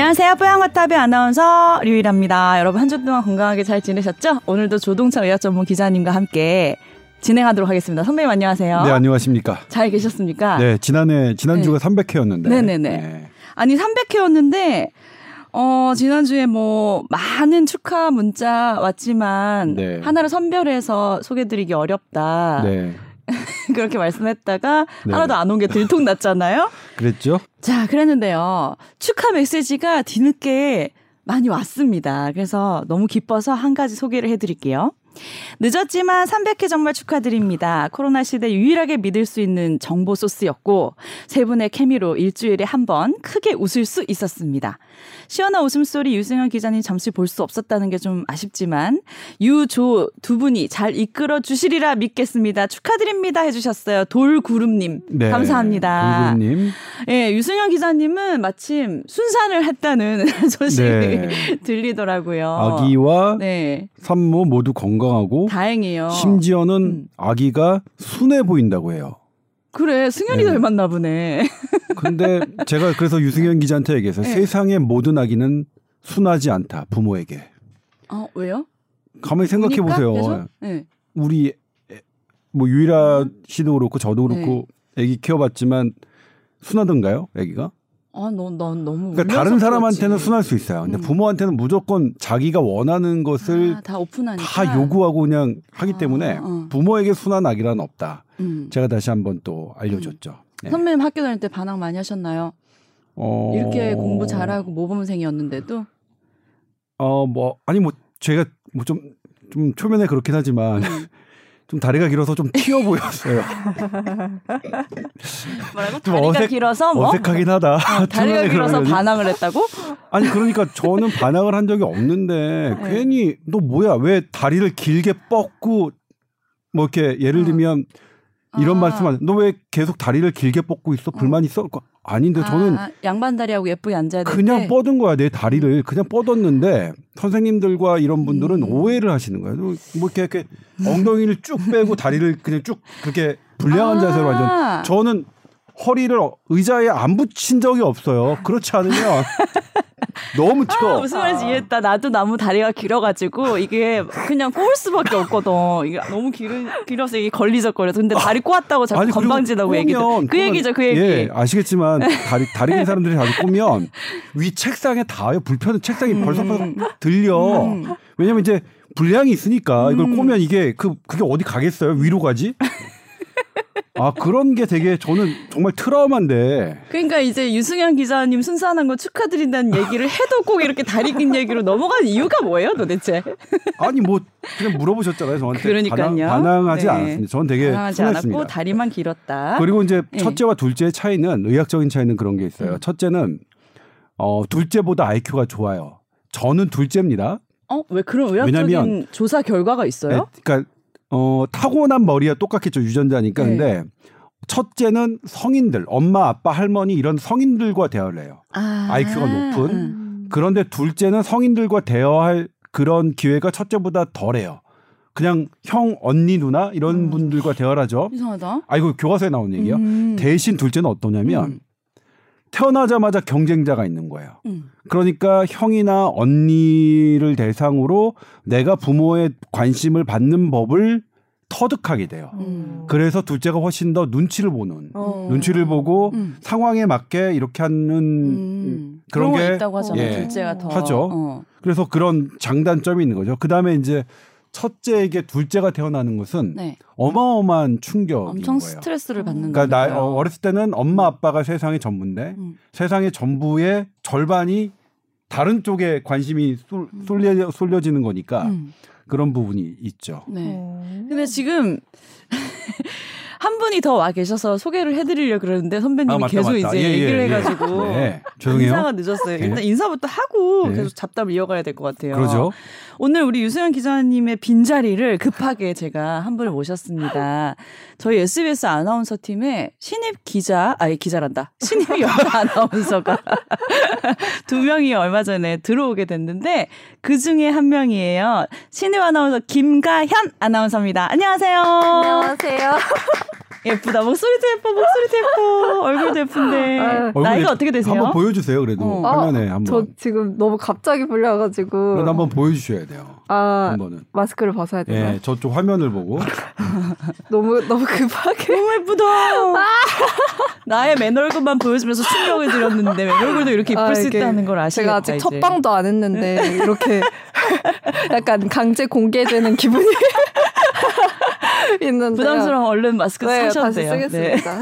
안녕하세요. 뽀양거탑의 아나운서 류일합니다. 여러분 한 주 동안 건강하게 잘 지내셨죠? 오늘도 조동차 의학 전문 기자님과 함께 진행하도록 하겠습니다. 선배님 안녕하세요. 네, 안녕하십니까. 잘 계셨습니까? 네, 지난해 지난주가 네. 300회였는데. 네 네네. 네. 아니 300회였는데 어 지난주에 뭐 많은 축하 문자 왔지만 네. 하나를 선별해서 소개드리기 어렵다. 네. 그렇게 말씀했다가 네. 하나도 안 온 게 들통났잖아요. 그랬죠? 자, 그랬는데요. 축하 메시지가 뒤늦게 많이 왔습니다. 그래서 너무 기뻐서 한 가지 소개를 해드릴게요. 늦었지만 300회 정말 축하드립니다. 코로나 시대 유일하게 믿을 수 있는 정보 소스였고 세 분의 케미로 일주일에 한 번 크게 웃을 수 있었습니다. 시원한 웃음소리 유승현 기자님 잠시 볼 수 없었다는 게 좀 아쉽지만 유조 두 분이 잘 이끌어 주시리라 믿겠습니다. 축하드립니다 해주셨어요. 돌구름님 네. 감사합니다. 님 예, 유승현 기자님은 마침 순산을 했다는 소식이 네. 들리더라고요. 아기와 네, 산모 모두 건강 하고 다행이에요. 심지어는 음. 아기가 순해 보인다고 해요. 그래, 승현이 네. 닮았나 보네. 근데 제가 그래서 유승현 기자한테 얘기해서 네. 세상의 모든 아기는 순하지 않다 부모에게. 어, 왜요? 가만히 생각해? 보세요. 네. 우리 애- 뭐 유일아 씨도 그렇고 저도 그렇고 네. 아기 키워봤지만 순하던가요, 아기가? 아, 너, 넌 너무. 그러니까 다른 사람한테는 그러지. 순할 수 있어요. 근데 음. 부모한테는 무조건 자기가 원하는 것을 아, 다 오픈하니까. 다 요구하고 그냥 하기 아, 때문에 어. 부모에게 순한 아기란 없다. 음. 제가 다시 한번 또 알려줬죠. 네. 선배님 학교 다닐 때 반항 많이 하셨나요? 어... 이렇게 공부 잘하고 모범생이었는데도. 어, 뭐 아니 뭐 제가 뭐 좀 좀 초면에 그렇긴 하지만 음. 좀 다리가 길어서 좀 튀어 보였어요. 뭐라고? 좀 다리가 어색- 길어서 뭐? 어색하긴 하다. 어, 다리가 길어서 그러면은. 반항을 했다고? 아니 그러니까 저는 반항을 한 적이 없는데 네. 괜히 너 뭐야 왜 다리를 길게 뻗고 뭐 이렇게 예를 어. 들면 이런 아. 말씀하는 너왜 계속 다리를 길게 뻗고 있어 불만 있어? 아닌데 저는 아, 양반 다리하고 예쁘게 앉아야 될 그냥 때. 뻗은 거야 내 다리를 그냥 뻗었는데 선생님들과 이런 분들은 음. 오해를 하시는 거예요. 뭐 이렇게, 이렇게 엉덩이를 쭉 빼고 다리를 그냥 쭉 그렇게 불량한 아. 자세로 완전 저는 허리를 의자에 안 붙인 적이 없어요. 그렇지 않으면 너무 아, 튀어. 무슨 말인지 이해했다. 나도 나무 다리가 길어가지고 이게 그냥 꼬을 수밖에 없거든. 이게 너무 길, 길어서 이게 걸리적거려서. 근데 다리 꼬았다고 자꾸 아니, 건방지다고 얘기해. 그 얘기죠, 그 얘기. 예, 아시겠지만 다리 다리 긴 사람들이 다리 꼬면 위 책상에 닿아요. 불편한 책상이 벌써 음. 들려. 음. 왜냐면 이제 분량이 있으니까 이걸 음. 꼬면 이게 그 그게 어디 가겠어요? 위로 가지? 아 그런 게 되게 저는 정말 트라우마인데 그러니까 이제 유승현 기자님 순산한 거 축하드린다는 얘기를 해도 꼭 이렇게 다리 긴 얘기로 넘어가는 이유가 뭐예요, 도대체? 아니 뭐 그냥 물어보셨잖아요 저한테 그러니까요. 반항, 반항 하지 네. 않았습니다. 저는 되게 반항하지 않았고. 다리만 길었다. 그리고 이제 네. 첫째와 둘째의 차이는 의학적인 차이는 그런 게 있어요. 음. 첫째는 어 둘째보다 IQ가 좋아요. 저는 둘째입니다. 어? 왜 그런 의학적인 조사 결과가 있어요? 네, 그러니까 어 타고난 머리와 똑같겠죠 유전자니까 네. 근데 첫째는 성인들 엄마 아빠 할머니 이런 성인들과 대화를 해요. 아, IQ가 높은 음. 그런데 둘째는 성인들과 대화할 그런 기회가 첫째보다 덜해요. 그냥 형 언니 누나 이런 음. 분들과 대화를 하죠. 이상하다. 아 이거 교과서에 나온 얘기요. 음. 대신 둘째는 어떠냐면 음. 태어나자마자 경쟁자가 있는 거예요. 음. 그러니까 형이나 언니를 대상으로 내가 부모의 관심을 받는 법을 터득하게 돼요. 음. 그래서 둘째가 훨씬 더 눈치를 보는 어. 눈치를 보고 음. 상황에 맞게 이렇게 하는 음. 그런 거게 있다고 하잖아요. 예, 둘째가 더 하죠. 어. 그래서 그런 장단점이 있는 거죠. 그다음에 이제 첫째에게 둘째가 태어나는 것은 네. 어마어마한 충격인 엄청 거예요. 스트레스를 받는 그러니까 나 거니까요. 어, 어렸을 때는 엄마 아빠가 세상의 전부인데 음. 세상의 전부의 절반이 다른 쪽에 관심이 쏠, 쏠려, 쏠려지는 거니까 음. 그런 부분이 있죠. 네. 어. 근데 지금 한 분이 더 와 계셔서 소개를 해드리려 그러는데 선배님이 아, 맞다, 계속 맞다. 이제 예, 예, 얘기를 예. 해가지고 네, 죄송해요. 인사가 늦었어요. 네. 일단 인사부터 하고 네. 계속 잡담을 이어가야 될 것 같아요. 그러죠. 오늘 우리 유수연 기자님의 빈자리를 급하게 제가 한 분을 모셨습니다. 저희 SBS 아나운서 팀에 신입 기자, 아니 기자란다. 신입 여자 아나운서가 두 명이 얼마 전에 들어오게 됐는데 그 중에 한 명이에요. 신입 아나운서 김가현 아나운서입니다. 안녕하세요. 안녕하세요. 예쁘다. 목소리도 예뻐, 목소리도 예뻐, 얼굴도 예쁜데. 얼굴 나이가 예- 어떻게 되세요? 한번 보여주세요. 그래도 어. 화면에 저 한번. 지금 너무 갑자기 불려가지고 그래도 한번 보여주셔야 돼요. 아 한번은. 마스크를 벗어야 되나? 예, 저쪽 화면을 보고. 너무 너무 급하게. 너무 예쁘다. 나의 맨 얼굴만 보여주면서 충격을 드렸는데 맨 얼굴도 이렇게 이쁠 아, 수 이게 있다는 걸 아시겠다. 제가 아직 이제. 첫 방도 안 했는데 이렇게 약간 강제 공개되는 기분이 있는데 부담스러워 얼른 마스크 네, 다시 돼요. 네. 쓰겠습니다.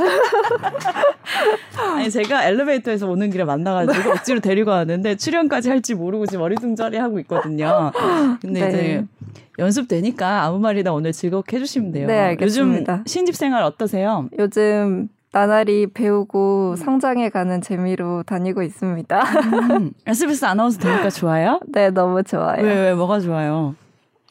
아니 제가 엘리베이터에서 오는 길에 만나가지고 억지로 데리고 왔는데 출연까지 할지 모르고 지금 어리둥절해 하고 있거든요. 근데 네. 이제 연습되니까 아무 말이나 오늘 즐겁게 해주시면 돼요. 네, 알겠습니다. 요즘 신집 생활 어떠세요? 요즘 나날이 배우고 음. 성장해 가는 재미로 다니고 있습니다. 음, SBS 아나운서 되니까 좋아요? 네, 너무 좋아요. 왜 왜 뭐가 좋아요?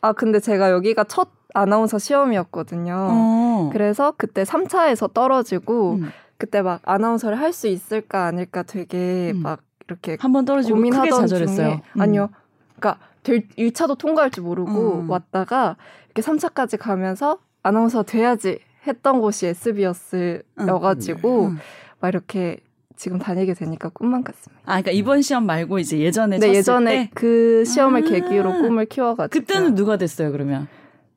아, 근데 제가 여기가 첫 아나운서 시험이었거든요. 어. 그래서 그때 3차에서 떨어지고 음. 그때 막 아나운서를 할 수 있을까 아닐까 되게 음. 막 이렇게 한 번 떨어지고 크게 고민하던 좌절했어요. 중에 음. 아니요. 그러니까 될 1차도 통과할 줄 모르고 음. 왔다가 이렇게 3차까지 가면서 아나운서 돼야지 했던 곳이 SBS여 가지고 음. 막 이렇게 지금 다니게 되니까 꿈만 같습니다. 아, 그러니까 이번 시험 말고 이제 예전에 쳤을 예전에 때 그 시험을 아. 계기로 꿈을 키워가지고 그때는 누가 됐어요 그러면?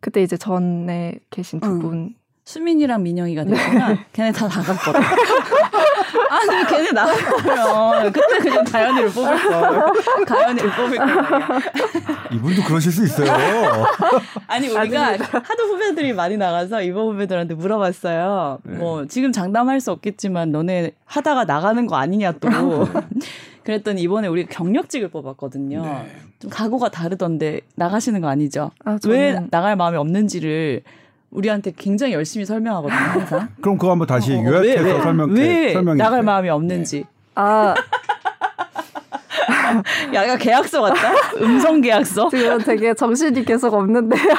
그때 이제 전에 계신 두 응. 분. 수민이랑 민영이가 됐구나. 걔네 다 나갔거든. 아니 걔네 나갔으면 그때 그냥 다현이를 뽑을 걸. 가연이를 뽑을 걸. 이분도 그러실 수 있어요. 아니 우리가 하도 후배들이 많이 나가서 이번 후배들한테 물어봤어요. 네. 뭐 지금 장담할 수 없겠지만 너네 하다가 나가는 거 아니냐 또. 그랬더니 이번에 우리 경력직을 뽑았거든요. 네. 좀 각오가 다르던데 나가시는 거 아니죠? 아, 왜 저는 나갈 마음이 없는지를 우리한테 굉장히 열심히 설명하거든요, 항상. 그럼 그거 한번 다시 어, 요약해서 왜, 왜, 설명 왜 설명해 나갈. 마음이 없는지. 아 약간 계약서 같다? 음성 계약서? 지금 되게 정신이 계속 없는데요.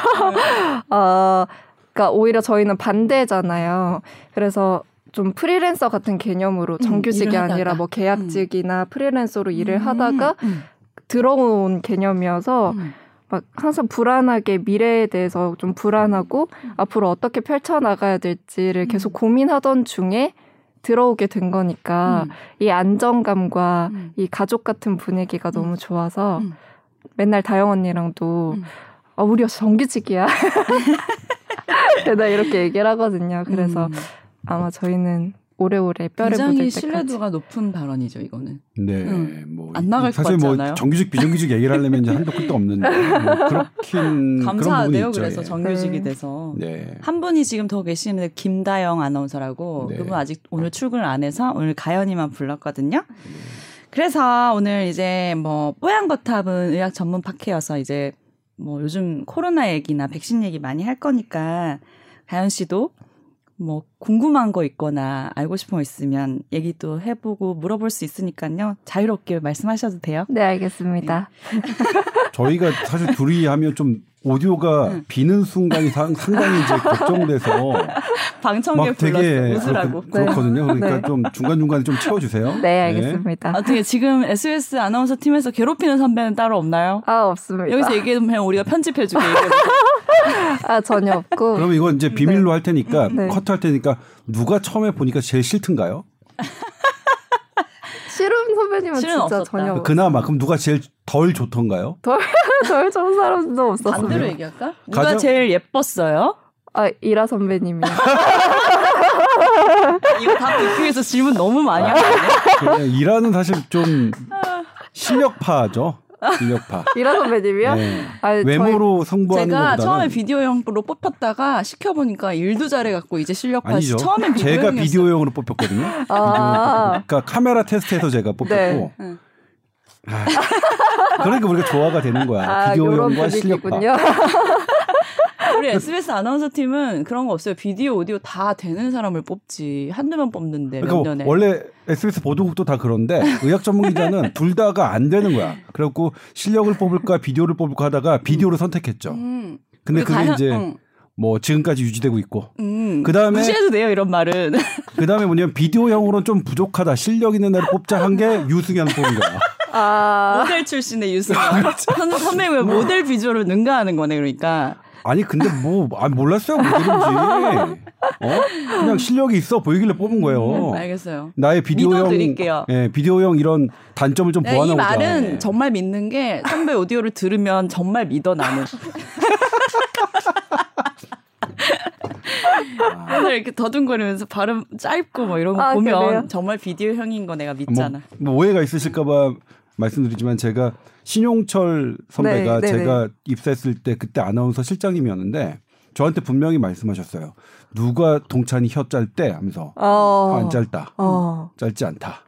어, 그러니까 오히려 저희는 반대잖아요. 그래서 좀 프리랜서 같은 개념으로 음, 정규직이 일을 아니라. 뭐 계약직이나 프리랜서로 일을 하다가 음, 들어온 개념이어서 음. 막 항상 불안하게 미래에 대해서 좀 불안하고 앞으로 어떻게 펼쳐나가야 될지를 계속 고민하던 중에 들어오게 된 거니까 음. 이 안정감과 음. 이 가족 같은 분위기가 너무 좋아서 음. 맨날 다영 언니랑도 음. 아 우리 정규직이야 맨날 이렇게 얘기를 하거든요. 그래서 음. 아마 저희는 오래오래 뼈를 굉장히 때까지 신뢰도가 높은 발언이죠, 이거는. 네, 음. 뭐안 나갈 것 사실 같지 뭐 않아요? 정규직 비정규직 얘기를 하려면 이제 한도 끝도 없는데 뭐 그렇긴 그런 부분이 감사하대요, 있죠. 그래서 예. 정규직이 네. 돼서. 네. 한 분이 지금 더 계시는데 김다영 아나운서라고 네. 그분 아직 오늘 출근을 안 해서 오늘 가연이만 불렀거든요. 그래서 오늘 이제 뭐 뽀얀 거탑은 의학 전문 팟캐여서 이제 뭐 요즘 코로나 얘기나 백신 얘기 많이 할 거니까 가연 씨도 뭐 궁금한 거 있거나 알고 싶은 거 있으면 얘기도 해보고 물어볼 수 있으니까요. 자유롭게 말씀하셔도 돼요. 네 알겠습니다. 저희가 사실 둘이 하면 좀 오디오가 응. 비는 순간이 상, 상당히 이제 걱정돼서 방청객 막 되게 웃으라고. 그렇, 그렇 거든요. 그러니까 네. 좀 중간 중간에 좀 채워주세요. 네 알겠습니다. 어떻게 지금 SBS 아나운서 팀에서 괴롭히는 선배는 따로 없나요? 아 없습니다. 여기서 얘기하면 우리가 편집해주게. 아 전혀 없고 그러면 이건 이제 비밀로 할 테니까 네. 커트할 테니까 누가 처음에 보니까 제일 싫던가요? 실은 선배님은 진짜 없었다. 전혀 없- 그나마 그럼 누가 제일 덜 좋던가요? 덜 좋은 사람도 없었어요. 반대로 얘기할까? 누가 가장- 제일 예뻤어요? 아 이라 선배님이 이거 다 비교해서 질문 너무 많이 하네. 그냥 일하는 사실 좀 실력파죠. 실력파. 이라 선배님이요? 네. 아, 외모로 승부하는 제가 처음에 비디오형으로 뽑혔다가 시켜보니까 일도 잘해갖고 이제 실력파 아니죠. 처음엔 제가 비디오형이었어요. 비디오용으로 뽑혔거든요. 아, 그러니까 카메라 테스트에서 제가 뽑혔고. 네. 응. 아, 그러니까 우리가 조화가 되는 거야. 아 요런 비디오용과 실력파. 우리 SBS 아나운서 팀은 그런 거 없어요. 비디오, 오디오 다 되는 사람을 뽑지. 한두 명 뽑는데 몇 그러니까 년에. 원래 SBS 보도국도 다 그런데 의학 전문 기자는 둘 다가 안 되는 거야. 그래갖고 실력을 뽑을까 비디오를 뽑을까 하다가 비디오를 선택했죠. 음. 근데 그게 가연- 이제 응. 뭐 지금까지 유지되고 있고. 음. 그다음에- 무시해도 돼요 이런 말은. 그 다음에 뭐냐면 비디오형으로는 좀 부족하다. 실력 있는 애를 뽑자 한 게 유승현 뽑은 거야. 아, 모델 출신의 유승현. 선, 선배님은 모델 비주얼을 능가하는 거네 그러니까. 아니 근데 뭐 아, 몰랐어요 모델인지. 어? 그냥 실력이 있어 보이길래 뽑은 거예요. 음, 알겠어요. 나의 비디오형. 예, 비디오형 이런 단점을 좀 네, 이 보완하고자. 말은 예. 정말 믿는 게 선배 오디오를 들으면 정말 믿어 나는. 맨날 이렇게 더듬거리면서 발음 짧고 뭐 이런 거 아, 보면 그래요? 정말 비디오형인 거 내가 믿잖아. 뭐, 뭐 오해가 있으실까봐 말씀드리지만 제가 신용철 선배가 네, 네, 제가 입사했을 때 그때 아나운서 실장님이었는데 저한테 분명히 말씀하셨어요. 누가 동찬이 혀 짧대 하면서 어. 안 짧다. 어. 짧지 않다.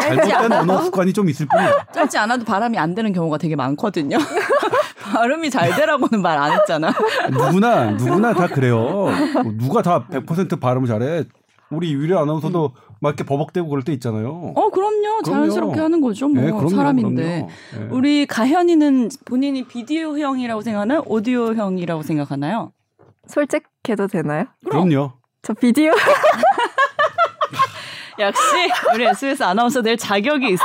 잘못된 언어 습관이 좀 있을 뿐이야. 짧지 않아도 바람이 안 되는 경우가 되게 많거든요. 발음이 잘 되라고는 말 안 했잖아. 누구나 누구나 다 그래요. 뭐 누가 다 100% 발음을 잘해. 우리 유리 아나운서도 막 이렇게 버벅대고 그럴 때 있잖아요. 어, 그럼요. 자연스럽게 그럼요. 하는 거죠. 뭐 예, 그럼요, 사람인데. 그럼요. 예. 우리 가현이는 본인이 비디오형이라고 생각하나요? 오디오형이라고 생각하나요? 솔직해도 되나요? 그럼 요. 저 비디오 역시 우리 SBS 아나운서들 자격이 있어.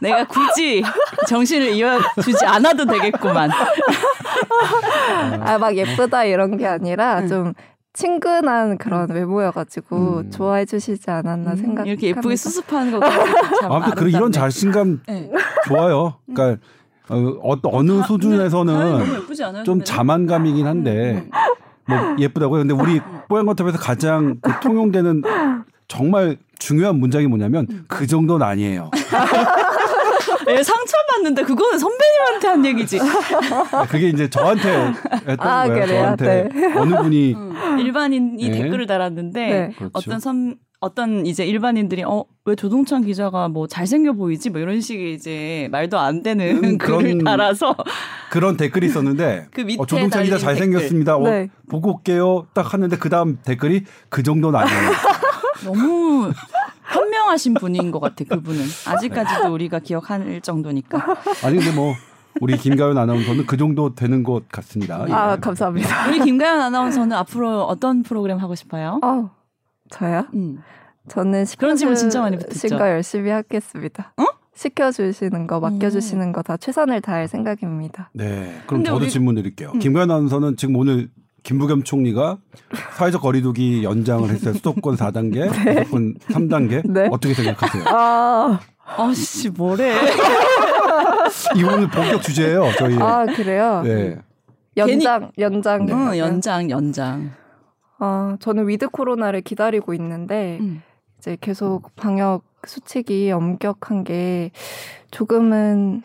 내가 굳이 정신을 이어주지 않아도 되겠구만. 아 막 예쁘다 이런 게 아니라 응. 좀 친근한 그런 외모여가지고 음. 좋아해 주시지 않았나 생각. 음, 이렇게 예쁘게 수습하는 거참 아무튼 그 이런. 자신감 네. 좋아요. 그러니까 어, 어, 어느 가현이 너무 수준에서는? 좀? 자만감이긴 한데 뭐 예쁘다고요. 근데 우리 뽀얀 거탑에서 가장 그 통용되는 정말 중요한 문장이 뭐냐면 그 정도는 아니에요. 예, 상처받는데 그거는 선배님한테 한 얘기지. 그게 이제 저한테 했던 아, 거예요. 그래요? 저한테 어느 분이 일반인이 네. 댓글을 달았는데 네. 그렇죠. 어떤 선 어떤 이제 일반인들이 어 왜 조동찬 기자가 뭐 잘생겨 보이지 뭐 이런 식의 이제 말도 안 되는 음, 글을 그런 달아서 그런 댓글이 있었는데 그 밑에 어, 조동찬 기자 잘생겼습니다. 어, 네. 보고 올게요. 딱 하는데 그 다음 댓글이 그 정도는 아니에요. 너무 현명하신 분인 것 같아 그분은 아직까지도 우리가 기억할 정도니까 아니 근데 뭐 우리 김가연 아나운서는 그 정도 되는 것 같습니다. 아 예. 감사합니다. 우리 김가연 아나운서는 앞으로 어떤 프로그램 하고 싶어요? 어 저요? 음. 저는 그런 질문 진짜 많이 붙었죠. 열심히 하겠습니다. 어? 시켜주시는 거 맡겨주시는 거 다 최선을 다할 생각입니다. 네. 그럼 저도 우리- 질문 드릴게요. 김가연 아나운서는 지금 오늘 김부겸 총리가 사회적 거리두기 연장을 했어요. 수도권 4단계, 수도권 3단계. 네. 어떻게 생각하세요? 아, 아씨 뭐래 이 오늘 본격 주제예요. 저희. 아 그래요? 네. 연장 연장. 응, 연장 연장 아 저는 위드 코로나를 기다리고 있는데 음. 이제 계속 방역 수칙이 엄격한 게 조금은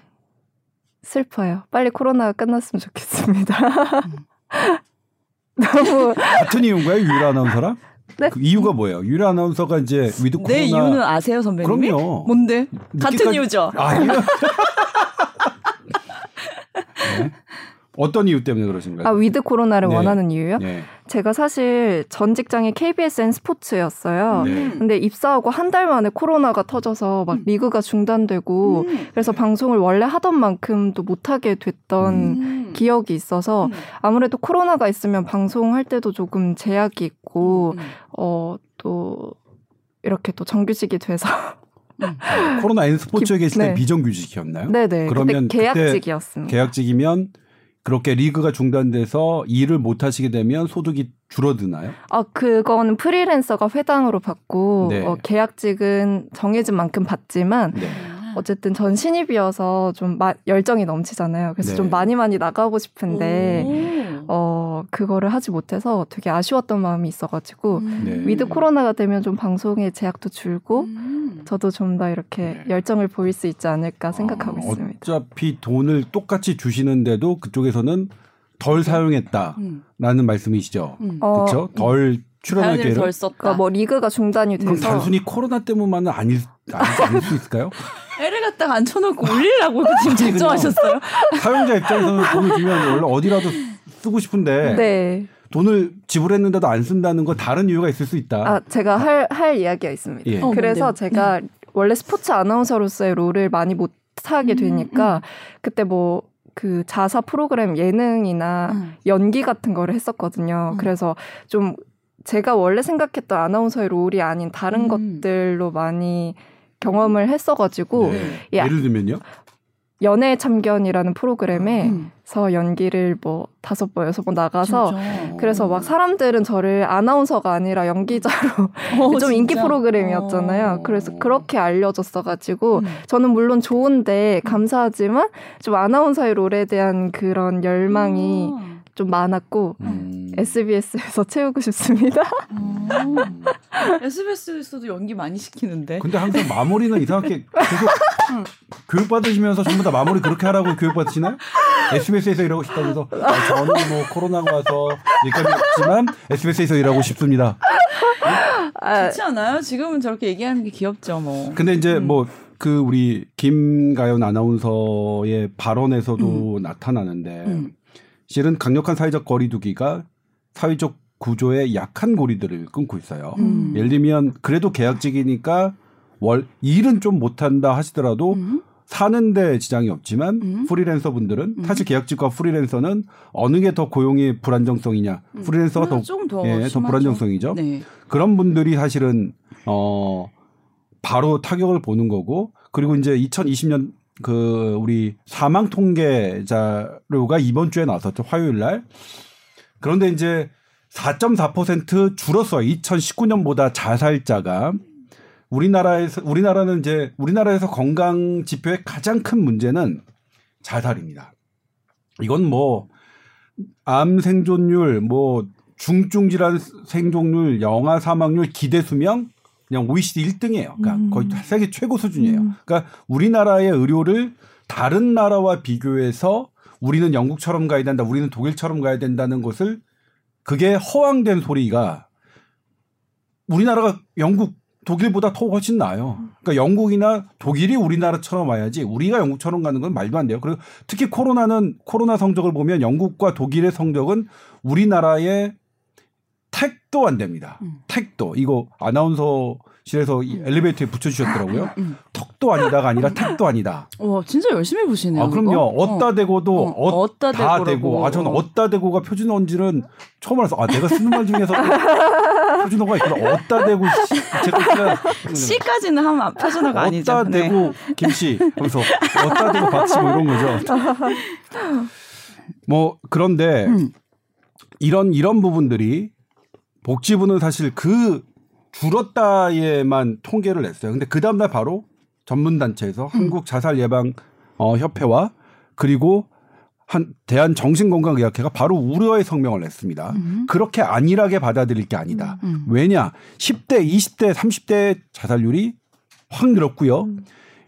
슬퍼요. 빨리 코로나가 끝났으면 좋겠습니다. 너무 같은 이유인가요? 유일 아나운서랑? 네. 그 이유가 뭐예요? 유일 아나운서가 이제 위드 코로나 내 이유는 아세요 선배님이? 그럼요. 뭔데? 같은 이유죠. 아, 이유. 네. 어떤 이유 때문에 그러신가요? 아 위드 코로나를 네. 원하는 이유요? 네. 제가 사실 전 직장이 KBSN 스포츠였어요. 네. 근데 입사하고 한 달 만에 코로나가 터져서 막 음. 리그가 중단되고 음. 그래서 방송을 원래 하던 만큼도 못하게 됐던 음. 기억이 있어서 음. 아무래도 코로나가 있으면 방송할 때도 조금 제약이 있고 음. 어또 이렇게 또 정규직이 돼서 코로나 N 스포츠에 기- 계실 때 네. 비정규직이었나요? 네네 그러면 그때 계약직이었습니다. 계약직이면 그렇게 리그가 중단돼서 일을 못 하시게 되면 소득이 줄어드나요? 아 그거는 프리랜서가 회당으로 받고 네. 어, 계약직은 정해진 만큼 받지만 네. 어쨌든 전 신입이어서 좀 마- 열정이 넘치잖아요. 그래서 네. 좀 많이 많이 나가고 싶은데 오. 어 그거를 하지 못해서 되게 아쉬웠던 마음이 있어가지고 음. 네. 위드 코로나가 되면 좀 방송의 제약도 줄고 음. 저도 좀 더 이렇게 네. 열정을 보일 수 있지 않을까 생각하고 아, 있습니다. 어차피 돈을 똑같이 주시는데도 그쪽에서는 덜 사용했다라는 음. 말씀이시죠. 음. 어, 그렇죠? 덜 출연할 기회를. 덜 썼다. 그러니까 뭐 리그가 중단이 그럼 돼서 단순히 코로나 때문만은 아닐 않을 수 있을까요? 애를 갖다가 앉혀놓고 올리려고 지금 작정하셨어요? 사용자 입장에서는 돈을 주면 원래 어디라도 쓰고 싶은데 네. 돈을 지불했는데도 안 쓴다는 건 다른 이유가 있을 수 있다. 아 제가 할 할 이야기가 있습니다. 예. 어, 그래서 뭔데요? 제가 원래 스포츠 아나운서로서의 롤을 많이 못 하게 음, 되니까 그때 뭐 그 자사 프로그램 예능이나 음. 연기 같은 거를 했었거든요. 음. 그래서 좀 제가 원래 생각했던 아나운서의 롤이 아닌 다른 음. 것들로 많이 경험을 했어가지고 네. 예. 예를 들면요. 연애 참견이라는 프로그램에서 음. 연기를 뭐 다섯 번 여섯 번 나가서 진짜. 그래서 막 사람들은 저를 아나운서가 아니라 연기자로 어, 좀 인기 진짜? 프로그램이었잖아요. 어. 그래서 그렇게 알려졌어 가지고 음. 저는 물론 좋은데 감사하지만 좀 아나운서의 롤에 대한 그런 열망이 아. 좀 많았고 음. SBS에서 채우고 싶습니다. 음. SBS에서도 연기 많이 시키는데. 근데 항상 마무리는 이상하게 계속 교육 받으시면서 전부 다 마무리 그렇게 하라고 교육 받으시나요? SBS에서 일하고 싶다면서 아, 저는 뭐 코로나가 와서 여기까지 했지만 SBS에서 일하고 싶습니다. 아, 좋지 않아요? 지금은 저렇게 얘기하는 게 귀엽죠, 뭐. 근데 이제 음. 뭐그 우리 김가연 아나운서의 발언에서도 나타나는데 음. 실은 강력한 사회적 거리두기가 사회적 구조의 약한 고리들을 끊고 있어요. 음. 예를 들면 그래도 계약직이니까 월 일은 좀 못한다 하시더라도 음. 사는데 지장이 없지만 음. 프리랜서 분들은 음. 사실 계약직과 프리랜서는 어느 게 더 고용의 불안정성이냐 프리랜서가 더, 조금 더, 예, 더 심하죠. 불안정성이죠. 네. 그런 분들이 사실은 어 바로 타격을 보는 거고 그리고 이제 2020년 그 우리 사망 통계 자료가 이번 주에 나왔었죠 화요일 날 그런데 이제 4.4% 줄었어요 2019년보다 자살자가 우리나라에서 우리나라는 이제 우리나라에서 건강 지표의 가장 큰 문제는 자살입니다. 이건 뭐 암 생존율, 뭐 중증 질환 생존율, 영아 사망률, 기대 수명 그냥 OECD 1등이에요. 그러니까 음. 거의 세계 최고 수준이에요. 음. 그러니까 우리나라의 의료를 다른 나라와 비교해서 우리는 영국처럼 가야 된다, 우리는 독일처럼 가야 된다는 것을 그게 허황된 소리가 우리나라가 영국, 독일보다 더 훨씬 나아요. 그러니까 영국이나 독일이 우리나라처럼 와야지 우리가 영국처럼 가는 건 말도 안 돼요. 그리고 특히 코로나는 코로나 성적을 보면 영국과 독일의 성적은 우리나라의 택도 안 됩니다. 음. 택도 이거 아나운서실에서 이 엘리베이터에 붙여주셨더라고요. 음. 턱도 아니다가 아니라 택도 아니다. 와, 진짜 열심히 보시네요. 아 그럼요. 그거? 어따 대고도 어, 어, 어따 다. 대고. 아 저는 어따 대고가 표준어인지는 처음 알았어. 아 내가 쓰는 말 중에서 표준어가 있구나. 어따 대고 그냥 C까지는 하면 표준어가 아니죠. 어따 네. 대고 김씨 그래서 어따 대고 박씨 뭐 이런 거죠. 뭐 그런데 음. 이런 이런 부분들이 복지부는 사실 그 줄었다에만 통계를 냈어요. 근데 그 다음날 바로 전문 단체에서 음. 한국 자살 예방 어, 협회와 그리고 한 대한 정신건강의학회가 바로 우려의 성명을 냈습니다. 음. 그렇게 안일하게 받아들일 게 아니다. 음. 왜냐? 10대, 20대, 30대 자살률이 확 늘었고요.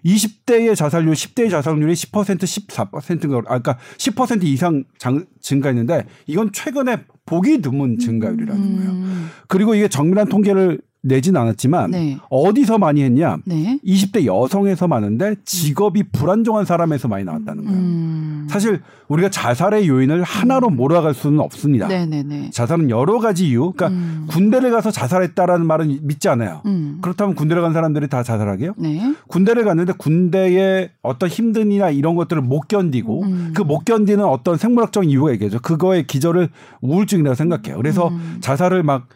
20대의 자살률, 10대의 자살률이 10% 14%가 아까 그러니까 10% 이상 장, 증가했는데 이건 최근에 보기 드문 증가율이라는 거예요. 음. 그리고 이게 정밀한 통계를 내진 않았지만 네. 어디서 많이 했냐? 네. 20대 여성에서 많은데 직업이 불안정한 사람에서 많이 나왔다는 거예요. 음. 사실 우리가 자살의 요인을 하나로 몰아갈 수는 없습니다. 네네네. 자살은 여러 가지 이유. 그러니까 음. 군대를 가서 자살했다라는 말은 믿지 않아요. 음. 그렇다면 군대를 간 사람들이 다 자살하게요? 네. 군대를 갔는데 군대의 어떤 힘든이나 이런 것들을 못 견디고 음. 그못 견디는 어떤 생물학적인 이유가 있겠죠. 그거의 기절을 우울증이라고 생각해요. 그래서 음. 자살을 막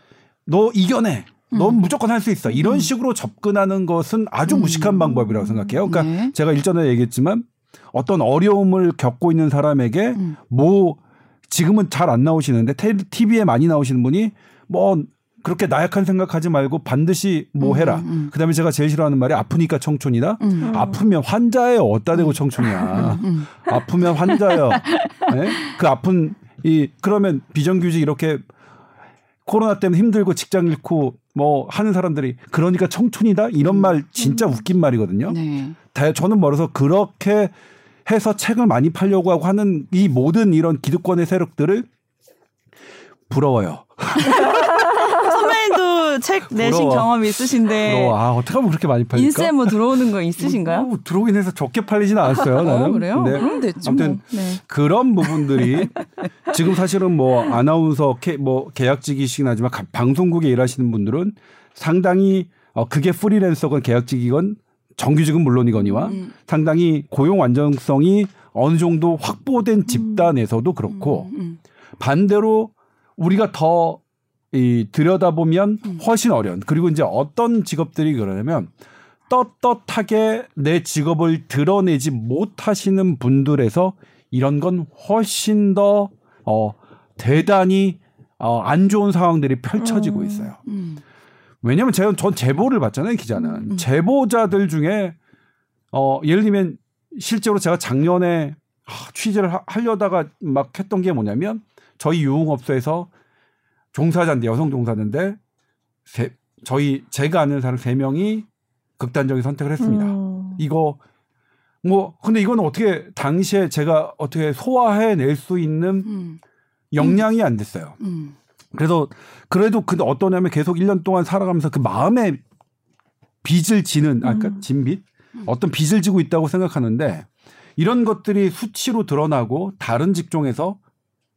너 이겨내. 넌 음. 무조건 할 수 있어. 이런 식으로 접근하는 것은 아주 무식한 방법이라고 생각해요. 그러니까 네. 제가 일전에 얘기했지만 어떤 어려움을 겪고 있는 사람에게 음. 뭐 지금은 잘 안 나오시는데 TV에 많이 나오시는 분이 뭐 그렇게 나약한 생각하지 말고 반드시 뭐 음, 해라. 음, 음. 그다음에 제가 제일 싫어하는 말이 아프니까 청춘이다. 음. 아프면 환자예요. 어디다 대고 청춘이야. 음. 아프면 환자예요. 네? 그 아픈 이 그러면 비정규직 이렇게 코로나 때문에 힘들고 직장 잃고 뭐 하는 사람들이 그러니까 청춘이다 이런 말 진짜 웃긴 말이거든요. 네. 다 저는 멀어서 그렇게 해서 책을 많이 팔려고 하고 하는 이 모든 이런 기득권의 세력들을 부러워요. 책 내신 부러워. 경험이 있으신데 부러워. 아 어떻게 하면 그렇게 많이 팔릴까? 인쇄 뭐 들어오는 거 있으신가요? 뭐, 들어오긴 해서 적게 팔리진 않았어요. 나는. 어, 그래요? 근데 그럼 아무튼 뭐. 네. 그런 부분들이 지금 사실은 뭐 아나운서 케, 뭐 계약직이시긴 하지만 가- 방송국에 일하시는 분들은 상당히 어 그게 프리랜서건 계약직이건 정규직은 물론이거니와 음. 상당히 고용 안정성이 어느 정도 확보된 집단에서도 그렇고 음, 음. 반대로 우리가 더 이 들여다보면 음. 훨씬 어려운 그리고 이제 어떤 직업들이 그러냐면 떳떳하게 내 직업을 드러내지 못하시는 분들에서 이런 건 훨씬 더 어, 대단히 어, 안 좋은 상황들이 펼쳐지고 음. 있어요. 음. 왜냐하면 제가 전 제보를 받잖아요 기자는 음. 제보자들 중에 어 예를 들면 실제로 제가 작년에 아, 취재를 하, 하려다가 막 했던 게 뭐냐면 저희 유흥업소에서 종사자인데 여성 종사자인데 세, 저희 제가 아는 사람 세 명이 극단적인 선택을 했습니다. 음. 이거 뭐 근데 이건 어떻게 당시에 제가 어떻게 소화해낼 수 있는 음. 역량이 안 됐어요. 음. 그래서 그래도 근데 어떠냐면 계속 1년 동안 살아가면서 그 마음에 빚을 지는 아까 음. 진빚 어떤 빚을 지고 있다고 생각하는데 이런 것들이 수치로 드러나고 다른 직종에서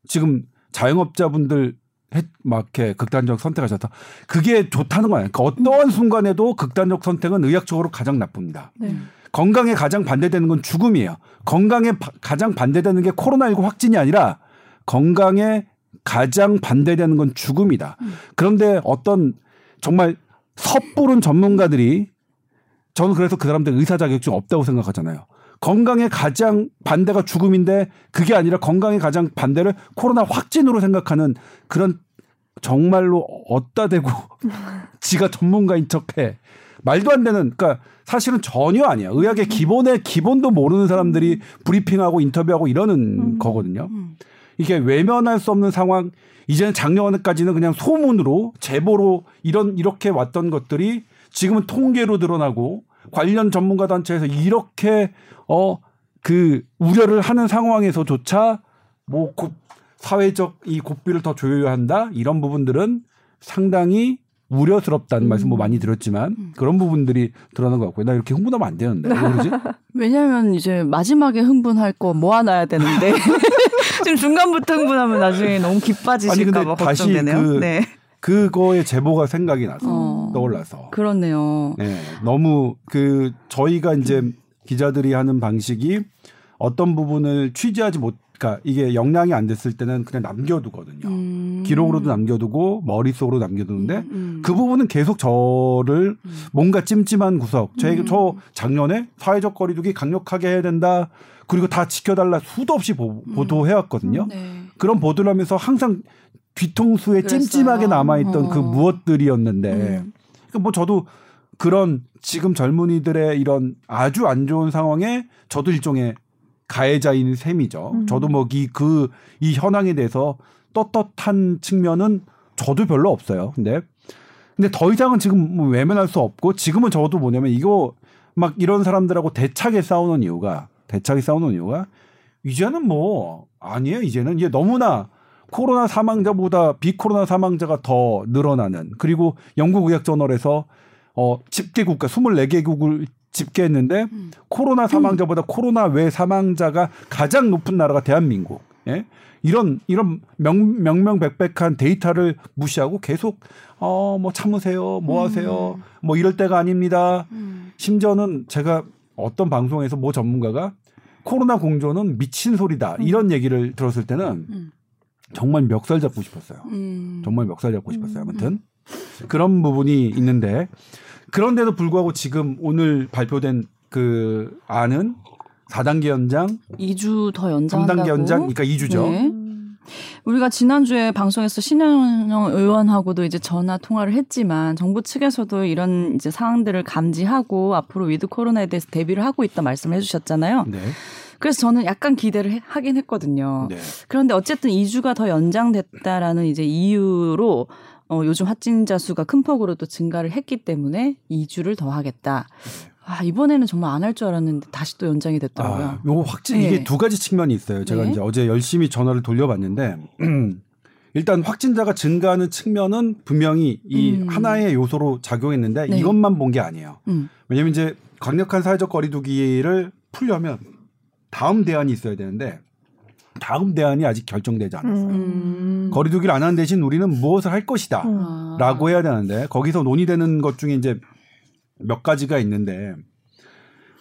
지금 자영업자분들 했- 막 이렇게 극단적 선택하셨다. 그게 좋다는 거예요. 그러니까 어떠한 순간에도 극단적 선택은 의학적으로 가장 나쁩니다. 네. 건강에 가장 반대되는 건 죽음이에요. 건강에 바- 가장 반대되는 게 코로나19 확진이 아니라 건강에 가장 반대되는 건 죽음이다. 그런데 어떤 정말 섣부른 전문가들이 저는 그래서 그 사람들 의사 자격증 없다고 생각하잖아요. 건강에 가장 반대가 죽음인데 그게 아니라 건강에 가장 반대를 코로나 확진으로 생각하는 그런 정말로 어따 대고 지가 전문가인 척해. 말도 안 되는 그러니까 사실은 전혀 아니야. 의학의 기본의 기본도 모르는 사람들이 브리핑하고 인터뷰하고 이러는 음. 거거든요. 음. 이게 외면할 수 없는 상황. 이제는 작년까지는 그냥 소문으로 제보로 이런 이렇게 왔던 것들이 지금은 통계로 드러나고 관련 전문가 단체에서 이렇게 어 그 우려를 하는 상황에서조차 뭐 고- 사회적 이 고삐를 더 조여야 한다 이런 부분들은 상당히 우려스럽다는 음. 말씀 뭐 많이 드렸지만 그런 부분들이 드러난 것 같고요. 나 이렇게 흥분하면 안 되는데 왜 그러지? 왜냐하면 이제 마지막에 흥분할 거 모아놔야 되는데 지금 중간부터 흥분하면 나중에 너무 기빠지실까 봐 걱정되네요. 그- 네. 그거의 제보가 생각이 나서 어. 떠올라서 그렇네요. 네, 너무 그 저희가 이제 기자들이 하는 방식이 어떤 부분을 취재하지 못, 그러니까 이게 역량이 안 됐을 때는 그냥 남겨두거든요. 음. 기록으로도 남겨두고 머릿속으로 남겨두는데 음. 그 부분은 계속 저를 뭔가 찜찜한 구석. 제, 음. 저 작년에 사회적 거리두기 강력하게 해야 된다. 그리고 다 지켜달라 수도 없이 보, 도해왔거든요 네. 그런 보도를 하면서 항상 뒤통수에 그랬어요. 찜찜하게 남아있던 그 어. 무엇들이었는데 음. 그러니까 뭐 저도 그런 지금 젊은이들의 이런 아주 안 좋은 상황에 저도 일종의 가해자인 셈이죠. 음. 저도 뭐 이 그 이 현황에 대해서 떳떳한 측면은 저도 별로 없어요. 근데 근데 더 이상은 지금 뭐 외면할 수 없고 지금은 저도 뭐냐면 이거 막 이런 사람들하고 대차게 싸우는 이유가 대차게 싸우는 이유가 이제는 뭐 아니에요. 이제는 이제 너무나 코로나 사망자보다 비코로나 사망자가 더 늘어나는 그리고 영국 의학 저널에서 어 집계 국가 24개국을 집계했는데 음. 코로나 사망자보다 코로나 외 사망자가 가장 높은 나라가 대한민국. 예? 이런 이런 명, 명명백백한 데이터를 무시하고 계속 어 뭐 참으세요. 뭐 하세요. 음. 뭐 이럴 때가 아닙니다. 음. 심지어는 제가 어떤 방송에서 모 전문가가 코로나 공조는 미친 소리다. 이런 얘기를 들었을 때는 음. 정말 멱살 잡고 싶었어요. 음. 정말 멱살 잡고 싶었어요. 음. 아무튼 그런 부분이 있는데 그런데도 불구하고 지금 오늘 발표된 그 안은 4단계 연장, 2주 더 연장한다고. 3단계 연장, 그러니까 2주죠. 네. 우리가 지난주에 방송에서 신현영 의원하고도 이제 전화 통화를 했지만 정부 측에서도 이런 이제 상황들을 감지하고 앞으로 위드 코로나에 대해서 대비를 하고 있다 말씀을 해주셨잖아요. 네. 그래서 저는 약간 기대를 해- 하긴 했거든요. 네. 그런데 어쨌든 2주가 더 연장됐다라는 이제 이유로 어, 요즘 확진자 수가 큰 폭으로 또 증가를 했기 때문에 2주를 더 하겠다. 아, 이번에는 정말 안 할 줄 알았는데 다시 또 연장이 됐더라고요. 아, 요거 확진 네. 이게 두 가지 측면이 있어요. 제가 네. 이제 어제 열심히 전화를 돌려봤는데 일단 확진자가 증가하는 측면은 분명히 이 음. 하나의 요소로 작용했는데 네. 이것만 본 게 아니에요. 음. 왜냐면 이제 강력한 사회적 거리두기를 풀려면 다음 대안이 있어야 되는데 다음 대안이 아직 결정되지 않았어요. 음. 거리두기를 안 하는 대신 우리는 무엇을 할 것이다. 음. 아. 라고 해야 되는데 거기서 논의되는 것 중에 이제 몇 가지가 있는데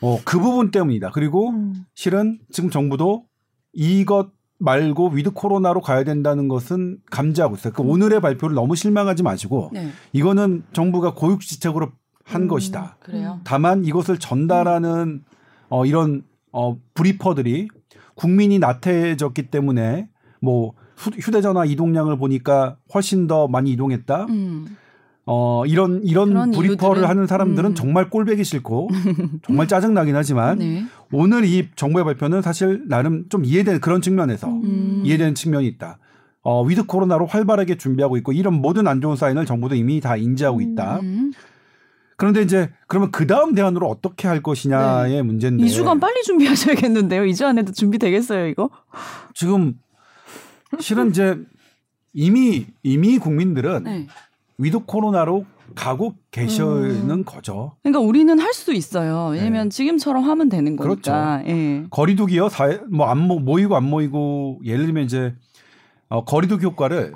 어, 그 부분 때문이다. 그리고 음. 실은 지금 정부도 이것 말고 위드 코로나로 가야 된다는 것은 감지하고 있어요. 그 오늘의 발표를 너무 실망하지 마시고 네. 이거는 정부가 고육지책으로 한 음. 것이다. 그래요. 다만 이것을 전달하는 어 이런 어 briefer들이 국민이 나태해졌기 때문에 뭐 휴- 휴대전화 이동량을 보니까 훨씬 더 많이 이동했다. 음. 어 이런 이런 briefer를 하는 사람들은 음. 정말 꼴배기 싫고 정말 짜증 나긴 하지만 네. 오늘 이 정부의 발표는 사실 나름 좀 이해되는 그런 측면에서 음. 이해되는 측면이 있다. 어, 위드 코로나로 활발하게 준비하고 있고 이런 모든 안 좋은 사인을 정부도 이미 다 인지하고 있다. 음. 그런데 이제 그러면 그 다음 대안으로 어떻게 할 것이냐의 문제인데 2주간 빨리 준비하셔야겠는데요. 2주 안에도 준비되겠어요, 이거? 지금 실은 이제 이미 이미 국민들은 네. 위드 코로나로 가고 계시는 음. 거죠. 그러니까 우리는 할 수 있어요. 왜냐면 지금처럼 하면 되는 네. 그렇죠. 거니까. 예. 거리두기요. 뭐 안 모이고 안 모이고 예를 들면 이제 어, 거리두기 효과를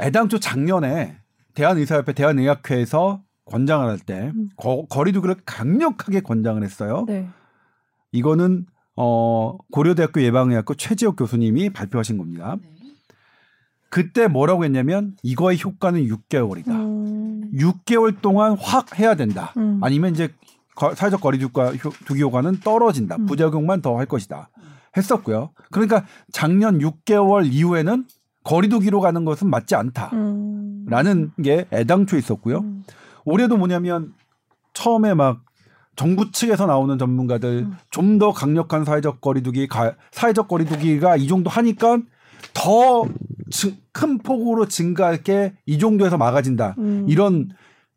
애당초 작년에 대한의사협회 대한의학회에서 권장을 할때 음. 거리 두기를 강력하게 권장을 했어요. 네. 이거는 어 고려대학교 예방의학과 최지혁 교수님이 발표하신 겁니다. 그때 뭐라고 했냐면 이거의 효과는 6개월이다. 음. 6개월 동안 확 해야 된다. 음. 아니면 이제 거- 사회적 거리두기가 효- 두기 효과는 떨어진다. 음. 부작용만 더 할 것이다. 했었고요. 그러니까 작년 6개월 이후에는 거리두기로 가는 것은 맞지 않다라는 음. 게 애당초 있었고요. 음. 올해도 뭐냐면 처음에 막 정부 측에서 나오는 전문가들 음. 좀더 강력한 사회적 거리두기, 가, 사회적 거리두기가 이 정도 하니까 더 큰 폭으로 증가할 게 이 정도에서 막아진다. 음. 이런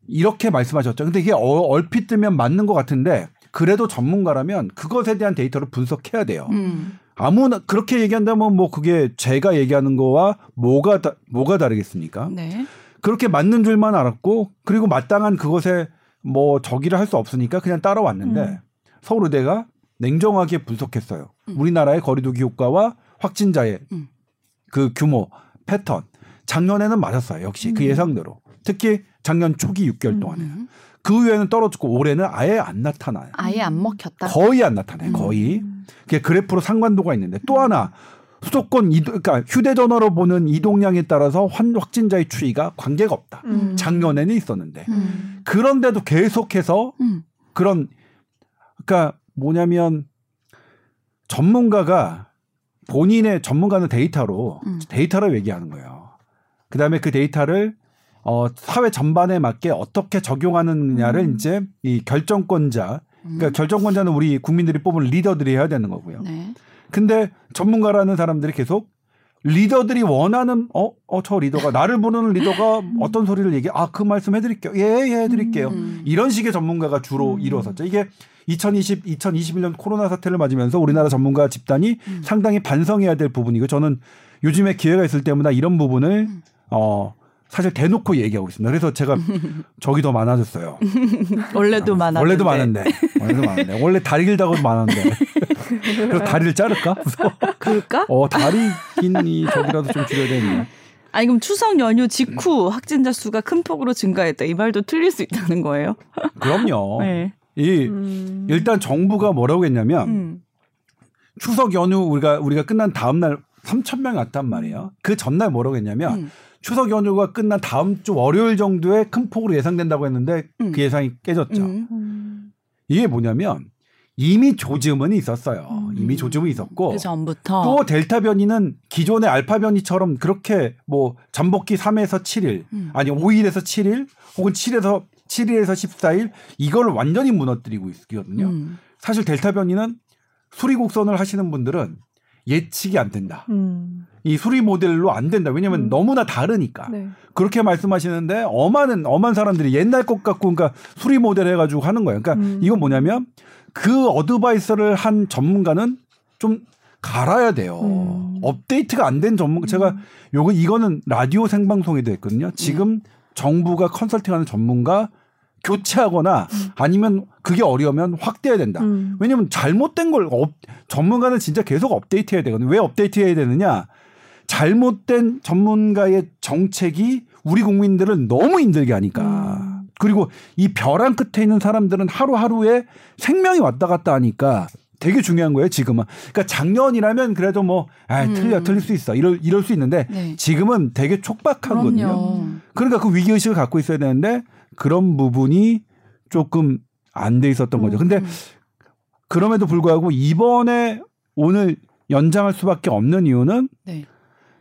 이렇게 말씀하셨죠. 근데 이게 어- 얼핏 들면 맞는 것 같은데 그래도 전문가라면 그것에 대한 데이터를 분석해야 돼요. 음. 아무나 그렇게 얘기한다면 뭐 그게 제가 얘기하는 거와 뭐가 다, 뭐가 다르겠습니까? 네. 그렇게 맞는 줄만 알았고 그리고 마땅한 그것에 뭐 저기를 할 수 없으니까 그냥 따라왔는데 음. 서울의대가 냉정하게 분석했어요. 음. 우리나라의 거리두기 효과와 확진자의 음. 그 규모, 패턴. 작년에는 맞았어요. 역시 그 음. 예상대로. 특히 작년 초기 6개월 동안에. 음. 그 후에는 떨어지고 올해는 아예 안 나타나요. 아예 안 먹혔다. 거의 안 나타나요. 음. 거의. 그게 그래프로 상관도가 있는데 또 하나 수도권 이동 그러니까 휴대전화로 보는 이동량에 따라서 환 확진자의 추이가 관계가 없다. 음. 작년에는 있었는데 음. 그런데도 계속해서 음. 그런 그러니까 뭐냐면 전문가가 본인의 전문가는 데이터로 음. 데이터를 얘기하는 거예요. 그다음에 그 데이터를 어 사회 전반에 맞게 어떻게 적용하느냐를 음. 이제 이 결정권자 그러니까 음. 결정권자는 우리 국민들이 뽑은 리더들이 해야 되는 거고요. 네. 근데 전문가라는 사람들이 계속 리더들이 원하는 어 어 저 리더가 나를 부르는 리더가 어떤 소리를 얘기해 아그 말씀 해드릴게요 예예 해드릴게요 음. 이런 식의 전문가가 주로 음. 이루어졌죠 이게 2020 2021년 코로나 사태를 맞으면서 우리나라 전문가 집단이 음. 상당히 반성해야 될 부분이고 저는 요즘에 기회가 있을 때마다 이런 부분을 음. 어 사실 대놓고 얘기하고 있습니다 그래서 제가 적이 더 많아졌어요 원래도 많아. 원래도 많은데 원래도 많은데 원래 다리 길다고 많았는데 그래서 다리를 자를까 그럴까? 어 다리 긴이 저기라도 좀 줄여야 되겠네. 아니 그럼 추석 연휴 직후 확진자 수가 큰 폭으로 증가했다. 이 말도 틀릴 수 있다는 거예요. 그럼요. 네. 이 음. 일단 정부가 뭐라고 했냐면 음. 추석 연휴 우리가 우리가 끝난 다음 날 3천 명이 왔단 말이에요. 그 전날 뭐라고 했냐면 음. 추석 연휴가 끝난 다음 주 월요일 정도에 큰 폭으로 예상된다고 했는데 음. 그 예상이 깨졌죠. 음. 음. 이게 뭐냐면 이미 조짐은 있었어요. 음. 이미 조짐은 있었고 그 전부터 또 델타 변이는 기존의 알파 변이처럼 그렇게 뭐 잠복기 3에서 7일 음. 아니 5일에서 7일 혹은 7에서 7일에서 14일 이걸 완전히 무너뜨리고 있거든요. 음. 사실 델타 변이는 수리 곡선을 하시는 분들은 예측이 안 된다. 음. 이 수리 모델로 안 된다. 왜냐하면 음. 너무나 다르니까. 네. 그렇게 말씀하시는데 엄한 엄한 사람들이 옛날 것 같고 그러니까 수리 모델 해가지고 하는 거예요. 그러니까 음. 이건 뭐냐면 그 어드바이스를 한 전문가는 좀 갈아야 돼요. 음. 업데이트가 안 된 전문가 제가 요거 이거는 라디오 생방송에도 했거든요. 지금 음. 정부가 컨설팅하는 전문가 교체하거나 음. 아니면 그게 어려우면 확대해야 된다. 음. 왜냐면 잘못된 걸 업, 전문가는 진짜 계속 업데이트해야 되거든요. 왜 업데이트해야 되느냐? 잘못된 전문가의 정책이 우리 국민들을 너무 힘들게 하니까. 음. 그리고 이 벼랑 끝에 있는 사람들은 하루하루에 생명이 왔다 갔다 하니까 되게 중요한 거예요, 지금은. 그러니까 작년이라면 그래도 뭐, 아, 틀려, 음. 틀릴 수 있어. 이럴, 이럴 수 있는데 네. 지금은 되게 촉박하거든요. 그럼요. 그러니까 그 위기 의식을 갖고 있어야 되는데 그런 부분이 조금 안 돼 있었던 거죠. 근데 음. 그럼에도 불구하고 이번에 오늘 연장할 수밖에 없는 이유는 네.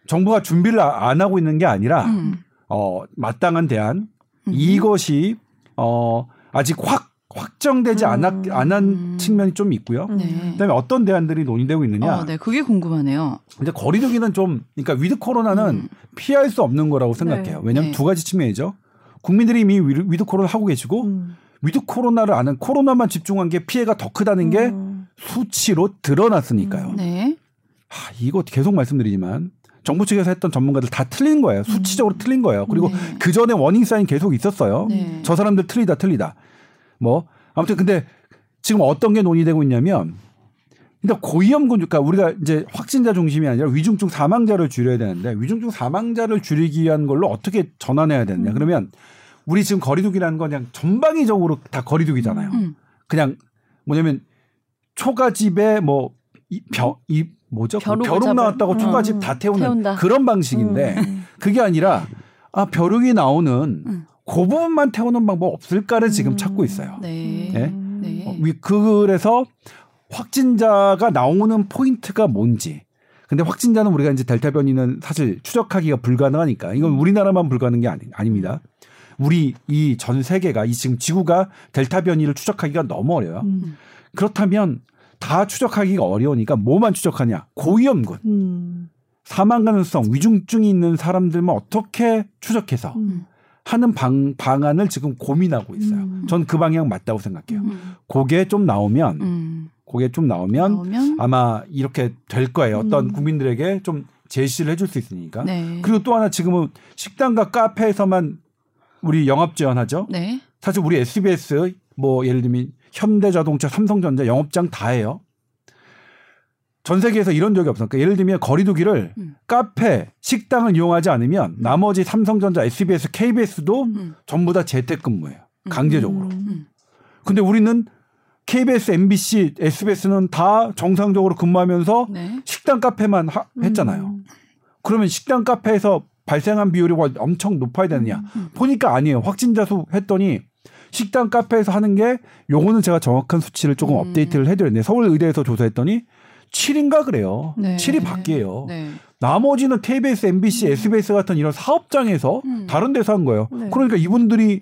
정부가 준비를 아- 안 하고 있는 게 아니라 음. 어 마땅한 대안 음. 이것이 어 아직 확 확정되지 음. 않았 안한 음. 측면이 좀 있고요. 네. 그다음에 어떤 대안들이 논의되고 있느냐. 어, 네, 그게 궁금하네요. 근데 거리두기는 좀 그러니까 위드 코로나는 음. 피할 수 없는 거라고 생각해요. 네. 왜냐하면 네. 두 가지 측면이죠. 국민들이 이미 위드, 코로나 하고 계시고 음. 위드 코로나를 아는 코로나만 집중한 게 피해가 더 크다는 게 음. 수치로 드러났으니까요. 네. 하, 이거 계속 말씀드리지만 정부 측에서 했던 전문가들 다 틀린 거예요. 수치적으로 틀린 거예요. 그리고 네. 그 전에 워닝 사인 계속 있었어요. 네. 저 사람들 틀리다 틀리다. 뭐 아무튼 근데 지금 어떤 게 논의되고 있냐면 근데 고위험군 그러니까 우리가 이제 확진자 중심이 아니라 위중증 사망자를 줄여야 되는데 위중증 사망자를 줄이기 위한 걸로 어떻게 전환해야 되느냐. 그러면 우리 지금 거리두기라는 건 그냥 전방위적으로 다 거리두기잖아요. 음. 그냥 뭐냐면 초가집에 뭐이벼이 뭐죠? 그 벼룩 잡은- 나왔다고 음, 초가집 다 태우는 태운다. 그런 방식인데 음. 그게 아니라 아 벼룩이 나오는 음. 그 부분만 태우는 방법 없을까를 지금 찾고 있어요. 네. 네? 네. 어, 위- 그래서 확진자가 나오는 포인트가 뭔지. 근데 확진자는 우리가 이제 델타 변이는 사실 추적하기가 불가능하니까 이건 우리나라만 불가능한 게 아니, 아닙니다. 우리 이 전 세계가 이 지금 지구가 델타 변이를 추적하기가 너무 어려요. 음. 그렇다면 다 추적하기가 어려우니까 뭐만 추적하냐? 고위험군, 음. 사망 가능성, 위중증이 있는 사람들만 어떻게 추적해서 음. 하는 방, 방안을 지금 고민하고 있어요. 음. 전그 방향 맞다고 생각해요. 음. 그게 좀 나오면, 음. 그게 좀 나오면 나오면 아마 이렇게 될 거예요. 어떤 음. 국민들에게 좀 제시를 해줄 수 있으니까. 네. 그리고 또 하나 지금은 식당과 카페에서만 우리 영업 제한하죠. 네. 사실 우리 SBS 뭐 예를 들면 현대자동차, 삼성전자 영업장 다 해요. 전 세계에서 이런 적이 없어요. 그러니까 예를 들면 거리두기를 음. 카페, 식당을 이용하지 않으면 나머지 삼성전자, SBS, KBS도 음. 전부 다 재택근무예요. 강제적으로. 음. 근데 우리는 KBS, MBC, SBS는 다 정상적으로 근무하면서 네. 식당 카페만 하- 했잖아요. 음. 그러면 식당 카페에서 발생한 비율이 엄청 높아야 되느냐? 음. 보니까 아니에요. 확진자 수 했더니 식당 카페에서 하는 게 요거는 제가 정확한 수치를 조금 음. 업데이트를 해드렸는데 서울의대에서 조사했더니 7인가 그래요. 네. 7이 밖이에요. 네. 나머지는 KBS, MBC, SBS 같은 이런 사업장에서 음. 다른 데서 한 거예요. 네. 그러니까 이분들이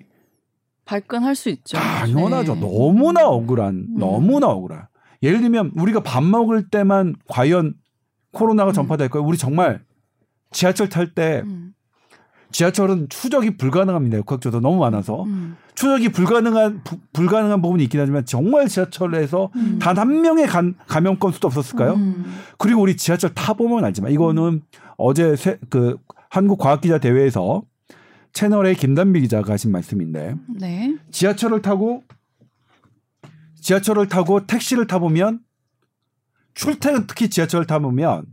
발끈할 수 있죠. 당연하죠. 네. 너무나 억울한, 음. 너무나 억울한. 예를 들면 우리가 밥 먹을 때만 과연 코로나가 음. 전파될까요? 우리 정말 지하철 탈때 음. 지하철은 추적이 불가능합니다. 역학조도 너무 많아서 음. 추적이 불가능한 부- 불가능한 부분이 있긴 하지만 정말 지하철에서 음. 단한 명의 간- 감염 건수도 없었을까요? 음. 그리고 우리 지하철 타 보면 알지만 이거는 어제 세, 그 한국 과학 기자 대회에서 채널의 김단비 기자가 하신 말씀인데 네. 지하철을 타고 지하철을 타고 택시를 타 보면 출퇴근 특히 지하철을 타보면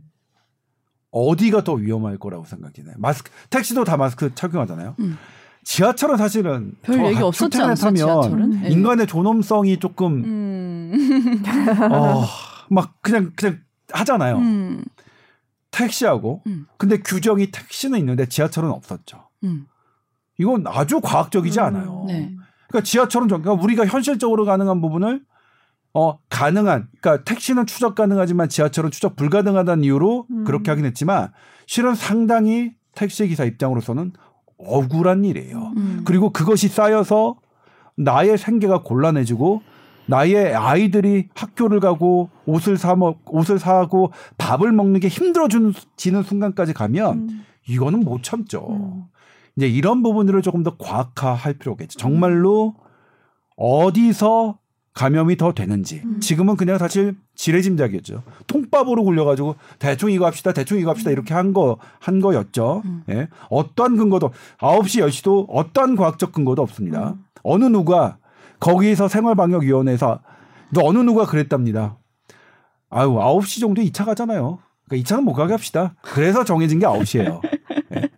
어디가 더 위험할 거라고 생각이 나요? 마스크 택시도 다 마스크 착용하잖아요. 음. 지하철은 사실은 별 저 얘기 하- 없었지 않았어요, 타면? 네. 인간의 존엄성이 조금 음. 어, 막 그냥 그냥 하잖아요. 음. 택시하고 음. 근데 규정이 택시는 있는데 지하철은 없었죠. 음. 이건 아주 과학적이지 않아요. 네. 그러니까 지하철은 좀- 그러니까 우리가 현실적으로 가능한 부분을 어 가능한 그러니까 택시는 추적 가능하지만 지하철은 추적 불가능하다는 이유로 음. 그렇게 하긴 했지만 실은 상당히 택시 기사 입장으로서는 억울한 일이에요. 음. 그리고 그것이 쌓여서 나의 생계가 곤란해지고 나의 아이들이 학교를 가고 옷을 사 먹, 옷을 사고 밥을 먹는 게 힘들어지는 순간까지 가면 음. 이거는 못 참죠. 음. 이제 이런 부분들을 조금 더 과학화할 필요가 있죠. 정말로 어디서 감염이 더 되는지. 음. 지금은 그냥 사실 지레짐작이었죠. 통밥으로 굴려가지고 대충 이거 합시다, 대충 이거 합시다 이렇게 한 거, 한 거였죠. 음. 예. 어떠한 근거도 9시, 10시도 어떠한 과학적 근거도 없습니다. 음. 어느 누가 거기서 생활방역위원회에서 너 어느 누가 그랬답니다. 아유, 9시 정도에 2차 가잖아요. 그러니까 2차는 못 가게 합시다. 그래서 정해진 게 9시예요. 예.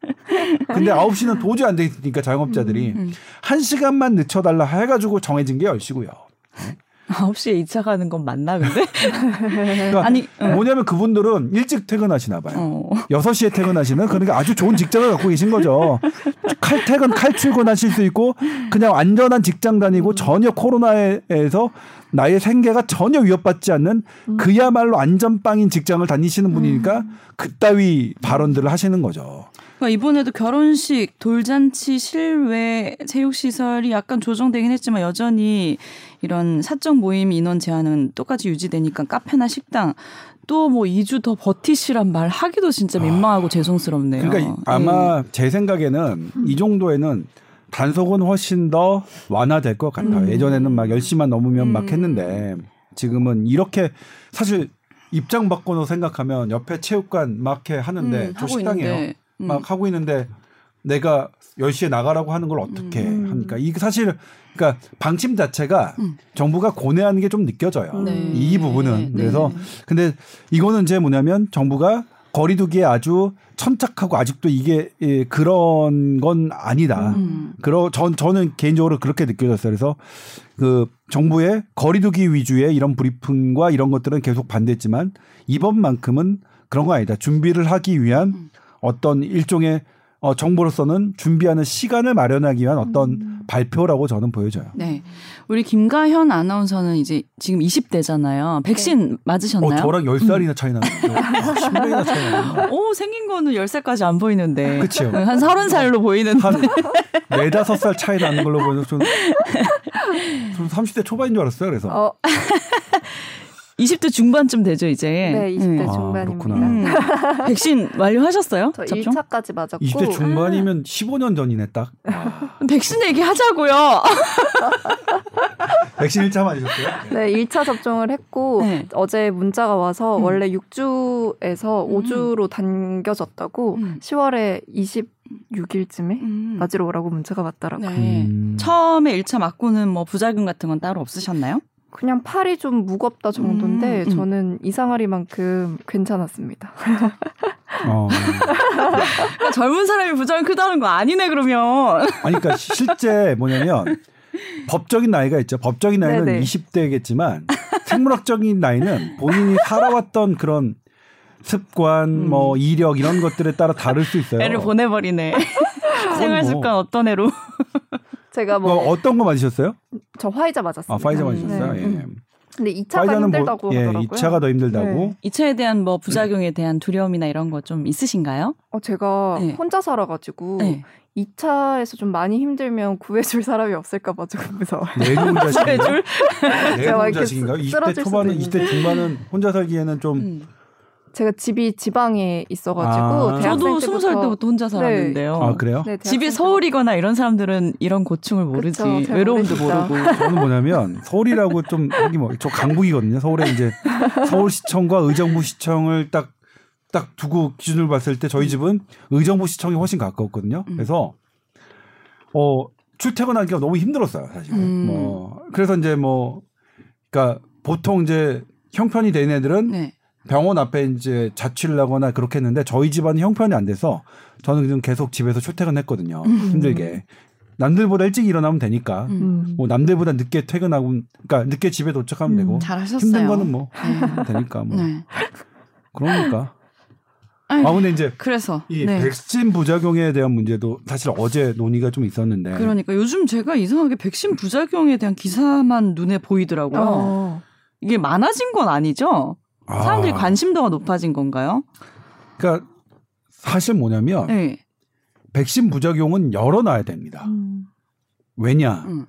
근데 9시는 도저히 안 되니까 자영업자들이 음. 한 시간만 늦춰달라 해가지고 정해진 게 10시고요. 9시에 2차 가는 건 맞나 근데? 그러니까 아니, 응. 뭐냐면 그분들은 일찍 퇴근하시나 봐요. 어. 여섯 시에 퇴근하시는 그러니까 아주 좋은 직장을 갖고 계신 거죠. 칼퇴근, 칼출근하실 수 있고 그냥 안전한 직장 다니고 전혀 코로나에서 나의 생계가 전혀 위협받지 않는 그야말로 안전빵인 직장을 다니시는 분이니까 그따위 발언들을 하시는 거죠. 그러니까 이번에도 결혼식, 돌잔치, 실외, 체육시설이 약간 조정되긴 했지만 여전히 이런 사적 모임 인원 제한은 똑같이 유지되니까 카페나 식당 또 뭐 2주 더 버티시란 말 하기도 진짜 민망하고 죄송스럽네요. 그러니까 이- 아마 제 생각에는 이 정도에는 단속은 훨씬 더 완화될 것 같아요. 음. 예전에는 막 10시만 넘으면 막 음. 했는데 지금은 이렇게 사실 입장 바꿔서 생각하면 옆에 체육관 막해 하는데 음, 저 식당이에요. 있는데, 음. 막 하고 있는데 내가 10시에 나가라고 하는 걸 어떻게 음. 합니까? 이게 사실 그러니까 방침 자체가 음. 정부가 고뇌하는 게 좀 느껴져요. 네. 이 부분은 네. 그래서 근데 이거는 이제 뭐냐면 정부가 거리두기에 아주 천착하고 아직도 이게 예, 그런 건 아니다. 음. 그러 전 저는 개인적으로 그렇게 느껴졌어요. 그래서 그 정부의 거리두기 위주의 이런 브리핑과 이런 것들은 계속 반대했지만 이번만큼은 그런 거 아니다. 준비를 하기 위한 음. 어떤 일종의 어, 정부로서는 준비하는 시간을 마련하기 위한 어떤 음. 발표라고 저는 보여져요. 네. 우리 김가현 아나운서는 이제 지금 20대잖아요. 백신 맞으셨나요? 어, 저랑 10살이나 차이 나요. 10년이나 차이 나요. 오, 생긴 거는 10살까지 안 보이는데. 그치요. 한 30살로 보이는데. 한 네다섯 살 차이 나는 걸로 보여서 좀, 좀 30대 초반인 줄 알았어요. 그래서. 어, 20대 중반쯤 되죠, 이제. 네, 20대 아, 중반입니다. 그렇구나. 음. 백신 완료하셨어요? 저 접종? 1차까지 맞았고 20대 중반이면 15년 전이네 딱. 백신 얘기 하자고요. 백신 1차 맞으셨어요? 네, 1차 접종을 했고 네. 어제 문자가 와서 음. 원래 6주에서 음. 5주로 당겨졌다고 음. 10월에 26일쯤에 음. 맞으러 오라고 문자가 왔더라고요. 네. 음. 처음에 1차 맞고는 뭐 부작용 같은 건 따로 없으셨나요? 그냥 팔이 좀 무겁다 정도인데 음, 음. 저는 이상하리만큼 괜찮았습니다. 어. 그러니까 젊은 사람이 부작용 크다는 거 아니네, 그러면. 아니, 그러니까 실제 뭐냐면 법적인 나이가 있죠. 법적인 나이는 네네. 20대겠지만 생물학적인 나이는 본인이 살아왔던 그런 습관, 뭐 이력 이런 것들에 따라 다를 수 있어요. 애를 보내버리네. 생활 뭐. 습관 어떤 애로. 제가 뭐 뭐 어떤 거 맞으셨어요? 저 화이자 맞았습니다. 아, 파이자 음, 맞으셨어요? 네. 예. 근데 2차가 파이자는 힘들다고 뭐, 예, 하더라고요. 2차가 더 힘들다고. 네. 2차에 대한 뭐 부작용에 대한 두려움이나 이런 거 좀 있으신가요? 어, 제가 네. 혼자 살아가지고 네. 2차에서 좀 많이 힘들면 구해줄 사람이 없을까봐 조금 무서워요. 내놈 자식인가? 줄? 내 제가 놈 이렇게 자식인가요? 쓰- 20대 쓰러질 초반은, 수도 20대 중반은 혼자 살기에는 좀 음. 제가 집이 지방에 있어가지고 아. 저도 스무 살 때부터 혼자 살았는데요. 아, 그래요? 네, 집이 서울이거나 이런 사람들은 이런 고충을 모르지. 그쵸, 잘 외로움도 모르시죠. 모르고. 저는 뭐냐면 서울이라고 좀 여기 뭐저 강북이거든요. 서울에 이제 서울시청과 의정부시청을 딱 딱 두고 기준을 봤을 때 저희 집은 의정부시청이 훨씬 가까웠거든요. 음. 그래서 어 출퇴근하기가 너무 힘들었어요, 사실. 음. 뭐 그래서 이제 뭐 그러니까 보통 이제 형편이 된 애들은 네. 병원 앞에 이제 자취를 하거나 그렇게 했는데 저희 집안은 형편이 안 돼서 저는 그냥 계속 집에서 출퇴근했거든요. 힘들게. 남들보다 일찍 일어나면 되니까. 음. 음. 뭐 남들보다 늦게 퇴근하고 그러니까 늦게 집에 도착하면 음. 되고 잘하셨어요. 힘든 거는 뭐 네. 되니까 뭐 네. 그러니까 아니, 아 근데 이제 그래서 이 네. 백신 부작용에 대한 문제도 사실 어제 논의가 좀 있었는데 그러니까 요즘 제가 이상하게 백신 부작용에 대한 기사만 눈에 보이더라고요. 어. 이게 많아진 건 아니죠? 아, 사람들이 관심도가 높아진 건가요? 그러니까 사실 뭐냐면 네. 백신 부작용은 열어놔야 됩니다. 음. 왜냐 음.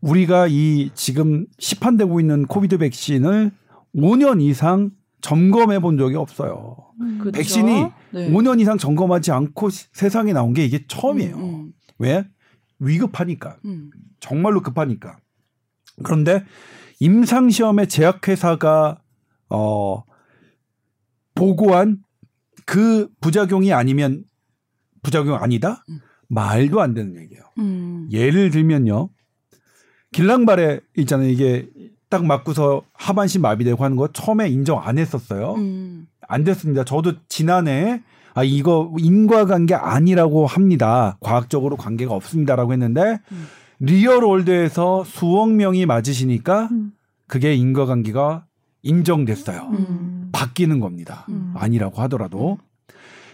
우리가 이 지금 시판되고 있는 코비드 백신을 5년 이상 점검해 본 적이 없어요. 그쵸? 백신이 네. 5년 이상 점검하지 않고 시- 세상에 나온 게 이게 처음이에요. 음, 왜? 위급하니까. 음, 정말로 급하니까. 그런데 임상 시험에 제약회사가 어 보고한 그 부작용이 아니면 부작용 아니다? 음. 말도 안 되는 얘기예요. 음. 예를 들면요. 길랑발에 있잖아요. 이게 딱 맞고서 하반신 마비되고 하는 거 처음에 인정 안 했었어요. 음. 안 됐습니다. 저도 지난해 아 이거 인과관계 아니라고 합니다. 과학적으로 관계가 없습니다라고 했는데 음. real world에서 수억 명이 맞으시니까 음. 그게 인과관계가 인정됐어요. 음. 바뀌는 겁니다. 음. 아니라고 하더라도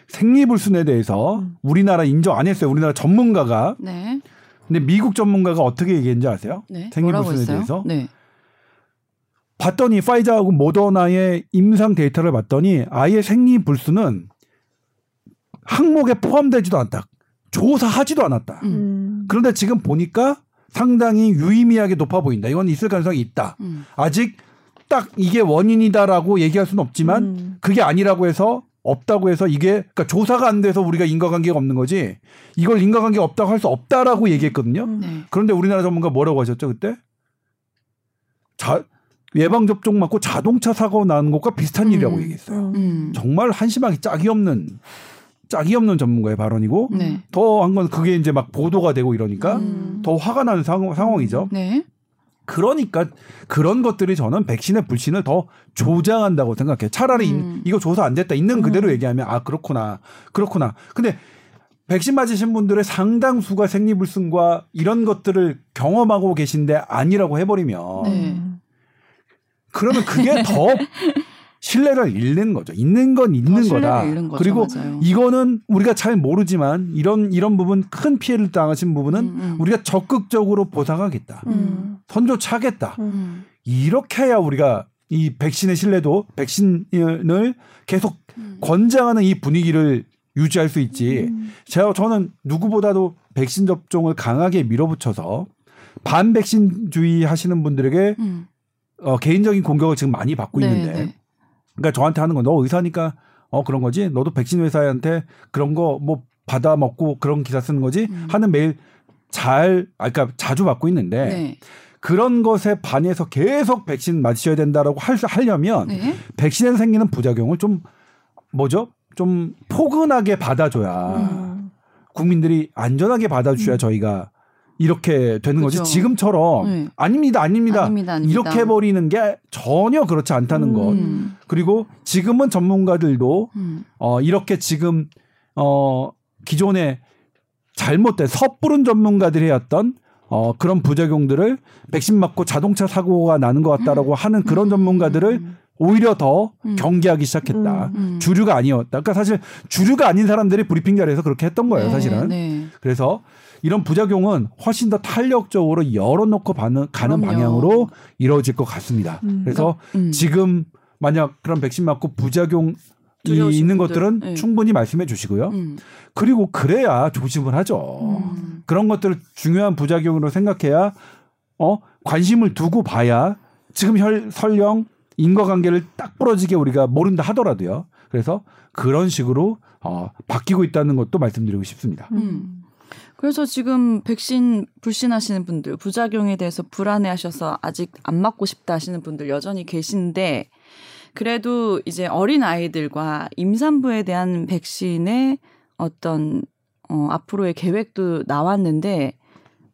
생리불순에 대해서 음. 우리나라 인정 안 했어요. 우리나라 전문가가. 네. 근데 미국 전문가가 어떻게 얘기했는지 아세요? 네. 생리불순에? 대해서? 네. 봤더니 화이자하고 모더나의 임상 데이터를 봤더니 아예 생리불순은 항목에 포함되지도 않다. 조사하지도 않았다. 음. 음. 그런데 지금 보니까 상당히 유의미하게 높아 보인다. 이건 있을 가능성이 있다. 음. 아직 딱 이게 원인이다라고 얘기할 수는 없지만 음. 그게 아니라고 해서 없다고 해서 이게 그러니까 조사가 안 돼서 우리가 인과관계가 없는 거지 이걸 인과관계가 없다고 할 수 없다라고 얘기했거든요. 음. 네. 그런데 우리나라 전문가 뭐라고 하셨죠 그때? 자 예방 접종 맞고 자동차 사고 나는 것과 비슷한 음. 일이라고 얘기했어요. 음. 정말 한심하게 짝이 없는 짝이 없는 전문가의 발언이고 네. 더한 건 그게 이제 막 보도가 되고 이러니까 음. 더 화가 나는 상황, 상황이죠. 네. 그러니까 그런 것들이 저는 백신의 불신을 더 조장한다고 생각해요. 차라리 음. 이, 거 조사 안 됐다 있는 그대로 얘기하면 아 그렇구나 그렇구나. 근데 백신 맞으신 분들의 상당수가 생리불순과 이런 것들을 경험하고 계신데 아니라고 해버리면 네. 그러면 그게 더 신뢰를 잃는 거죠. 있는 건더 있는 거다. 잃는 거죠. 그리고 맞아요. 이거는 우리가 잘 모르지만 이런 이런 부분 큰 피해를 당하신 부분은 음, 음. 우리가 적극적으로 보상하겠다. 음. 선조 차겠다. 음. 이렇게 해야 우리가 이 백신의 신뢰도 백신을 계속 음. 권장하는 이 분위기를 유지할 수 있지. 음. 제가 저는 누구보다도 백신 접종을 강하게 밀어붙여서 반백신주의 하시는 분들에게 음. 어, 개인적인 공격을 지금 많이 받고 네, 있는데 네. 그러니까 저한테 하는 건 너 의사니까 어 그런 거지. 너도 백신 회사한테 그런 거 뭐 받아 먹고 그런 기사 쓰는 거지 음. 하는 메일 잘 아, 그러니까 자주 받고 있는데 네. 그런 것에 반해서 계속 백신 맞으셔야 된다라고 할, 하려면 네. 백신에 생기는 부작용을 좀 뭐죠? 좀 포근하게 받아줘야 음. 국민들이 안전하게 받아주셔야 저희가 이렇게 되는 거지. 그죠. 지금처럼 네. 아닙니다, 아닙니다. 아닙니다, 아닙니다. 이렇게 해버리는 게 전혀 그렇지 않다는 것. 음. 그리고 지금은 전문가들도 음. 어 이렇게 지금 어 기존에 잘못된 섣부른 전문가들이 했던 어 그런 부작용들을 백신 맞고 자동차 사고가 나는 것 같다라고 하는 그런 전문가들을 오히려 더 음. 경계하기 시작했다. 음. 주류가 아니었다. 그러니까 사실 주류가 아닌 사람들이 브리핑 자리에서 그렇게 했던 거예요, 네, 사실은. 네. 그래서 이런 부작용은 훨씬 더 탄력적으로 열어놓고 가는, 그럼요. 방향으로 이루어질 것 같습니다. 음. 그래서 음. 지금 만약 그런 백신 맞고 부작용이 두려우신 있는 분들, 것들은 네. 충분히 말씀해 주시고요. 음. 그리고 그래야 조심을 하죠. 음. 그런 것들을 중요한 부작용으로 생각해야 어 관심을 두고 봐야 지금 혈, 설령 인과관계를 딱 부러지게 우리가 모른다 하더라도요. 그래서 그런 식으로 어, 바뀌고 있다는 것도 말씀드리고 싶습니다. 음. 그래서 지금 백신 불신하시는 분들, 부작용에 대해서 불안해하셔서 아직 안 맞고 싶다 하시는 분들 여전히 계신데 그래도 이제 어린 아이들과 임산부에 대한 백신의 어떤 어, 앞으로의 계획도 나왔는데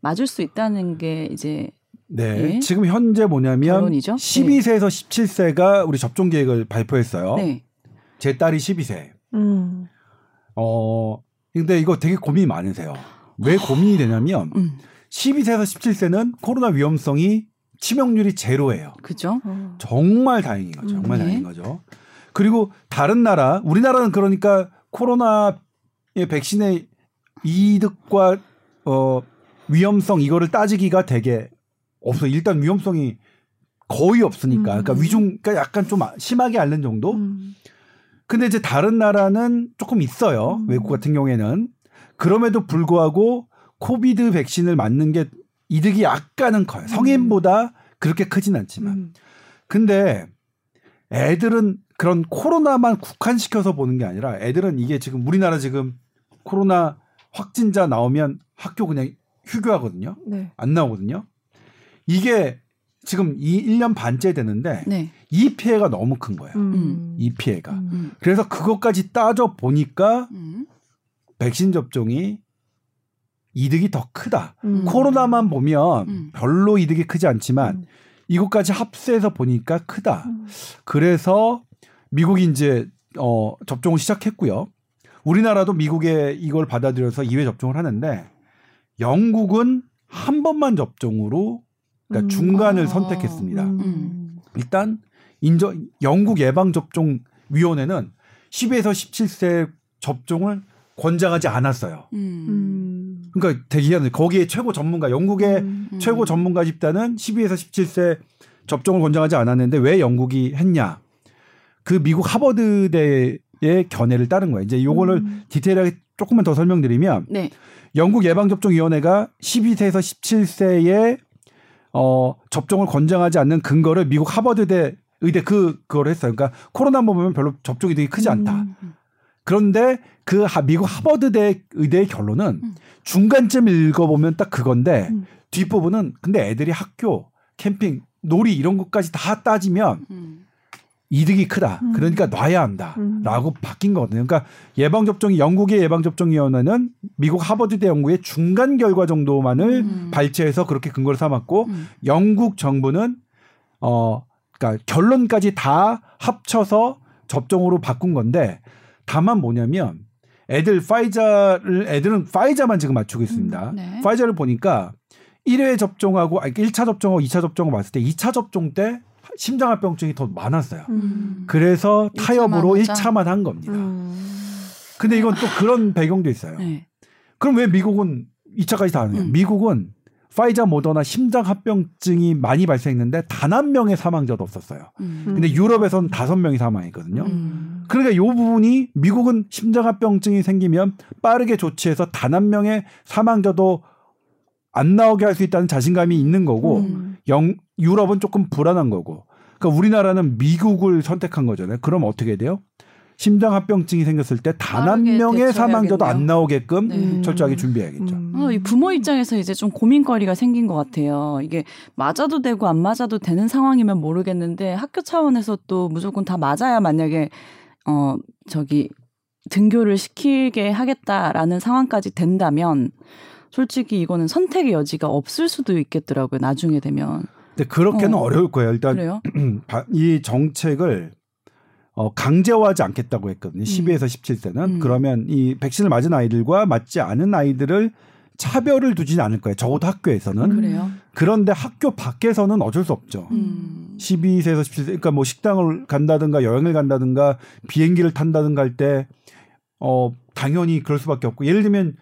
맞을 수 있다는 게 이제 네. 예. 지금 현재 뭐냐면 결론이죠? 12세에서 17세가 우리 접종 계획을 발표했어요. 네. 제 딸이 12세. 음. 어, 근데 이거 되게 고민이 많으세요. 왜 고민이 되냐면 음. 12세에서 17세는 코로나 위험성이 치명률이 제로예요. 그죠? 어. 정말 다행인 거죠. 정말 네. 다행인 거죠. 그리고 다른 나라, 우리나라는 그러니까 코로나의 백신의 이득과 어 위험성 이거를 따지기가 되게 없어. 일단 위험성이 거의 없으니까. 그러니까 음. 위중, 그러니까 약간 좀 심하게 앓는 정도. 음. 근데 이제 다른 나라는 조금 있어요. 음. 외국 같은 경우에는 그럼에도 불구하고 코비드 백신을 맞는 게 이득이 약간은 커요. 성인보다 그렇게 크진 않지만. 음. 근데 애들은 그런 코로나만 국한시켜서 보는 게 아니라 애들은 이게 지금 우리나라 지금 코로나 확진자 나오면 학교 그냥 휴교하거든요. 네. 안 나오거든요. 이게 지금 이 1년 반째 되는데 네. 이 피해가 너무 큰 거예요. 음. 이 피해가. 음. 음. 그래서 그것까지 따져 보니까 음. 백신 접종이 이득이 더 크다. 음. 코로나만 보면 음. 별로 이득이 크지 않지만 음. 이것까지 합세해서 보니까 크다. 음. 그래서 미국이 이제 어 접종을 시작했고요. 우리나라도 미국에 이걸 받아들여서 2회 접종을 하는데 영국은 한 번만 접종으로 그러니까 음. 중간을 아. 선택했습니다. 음. 일단 인정 영국 예방 접종 위원회는 10에서 17세 접종을 권장하지 않았어요. 음. 음. 그러니까 대기하는 거기에 최고 전문가 영국의 음. 최고 전문가 집단은 12에서 17세 접종을 권장하지 않았는데 왜 영국이 했냐? 그 미국 하버드대의 견해를 따른 거예요. 이제 요거를 음. 디테일하게 조금만 더 설명드리면 네. 영국 예방접종위원회가 12세에서 17세에 어, 접종을 권장하지 않는 근거를 미국 하버드대 의대 그 그걸 했어요. 그러니까 코로나 보면 별로 접종이 되게 크지 않다. 음. 그런데 그 하- 미국 하버드대 의대의 결론은 음. 중간쯤 읽어보면 딱 그건데 음. 뒷부분은 근데 애들이 학교, 캠핑, 놀이 이런 것까지 다 따지면 음. 이득이 크다. 음. 그러니까 놔야 한다. 음. 라고 바뀐 거거든요. 그러니까 예방 접종이 영국의 예방 접종 위원회는 미국 하버드대 연구의 중간 결과 정도만을 음. 발췌해서 그렇게 근거를 삼았고 음. 영국 정부는 어 그러니까 결론까지 다 합쳐서 접종으로 바꾼 건데 다만 뭐냐면 애들 파이자를 애들은 파이자만 지금 맞추고 있습니다. 음, 네. 파이자를 보니까 1회 접종하고 아니 1차 접종하고 2차 접종을 봤을 때 2차 접종 때 심장합병증이 더 많았어요. 음. 그래서 타협으로 하자? 1차만 한 겁니다. 음. 근데 이건 또 그런 배경도 있어요. 네. 그럼 왜 미국은 2차까지 다 하느냐? 음. 미국은 파이자 모더나 심장 합병증이 많이 발생했는데 단 한 명의 사망자도 없었어요. 음. 근데 유럽에선 다섯 명이 사망했거든요. 음. 그러니까 이 부분이 미국은 심장 합병증이 생기면 빠르게 조치해서 단 한 명의 사망자도 안 나오게 할 수 있다는 자신감이 있는 거고 음. 영, 유럽은 조금 불안한 거고. 그러니까 우리나라는 미국을 선택한 거잖아요. 그럼 어떻게 돼요? 심장합병증이 생겼을 때 단 한 명의 사망자도. 안 나오게끔 네. 철저하게 준비해야겠죠. 음. 어, 이 부모 입장에서 이제 좀 고민거리가 생긴 것 같아요. 이게 맞아도 되고 안 맞아도 되는 상황이면 모르겠는데 학교 차원에서 또 무조건 다 맞아야 만약에 어 저기 등교를 시키게 하겠다라는 상황까지 된다면 솔직히 이거는 선택의 여지가 없을 수도 있겠더라고요. 나중에 되면 근데 그렇게는 어. 어. 려울 거예요. 일단 그래요? 바- 이 정책을 어, 강제화하지 않겠다고 했거든요. 12에서 17세는 음. 그러면 이 백신을 맞은 아이들과 맞지 않은 아이들을 차별을 두지는 않을 거예요. 적어도 학교에서는. 음. 그래요? 그런데 학교 밖에서는 어쩔 수 없죠. 음. 12세에서 17세, 그러니까 뭐 식당을 간다든가 여행을 간다든가 비행기를 탄다든가 할 때, 어, 당연히 그럴 수밖에 없고, 예를 들면,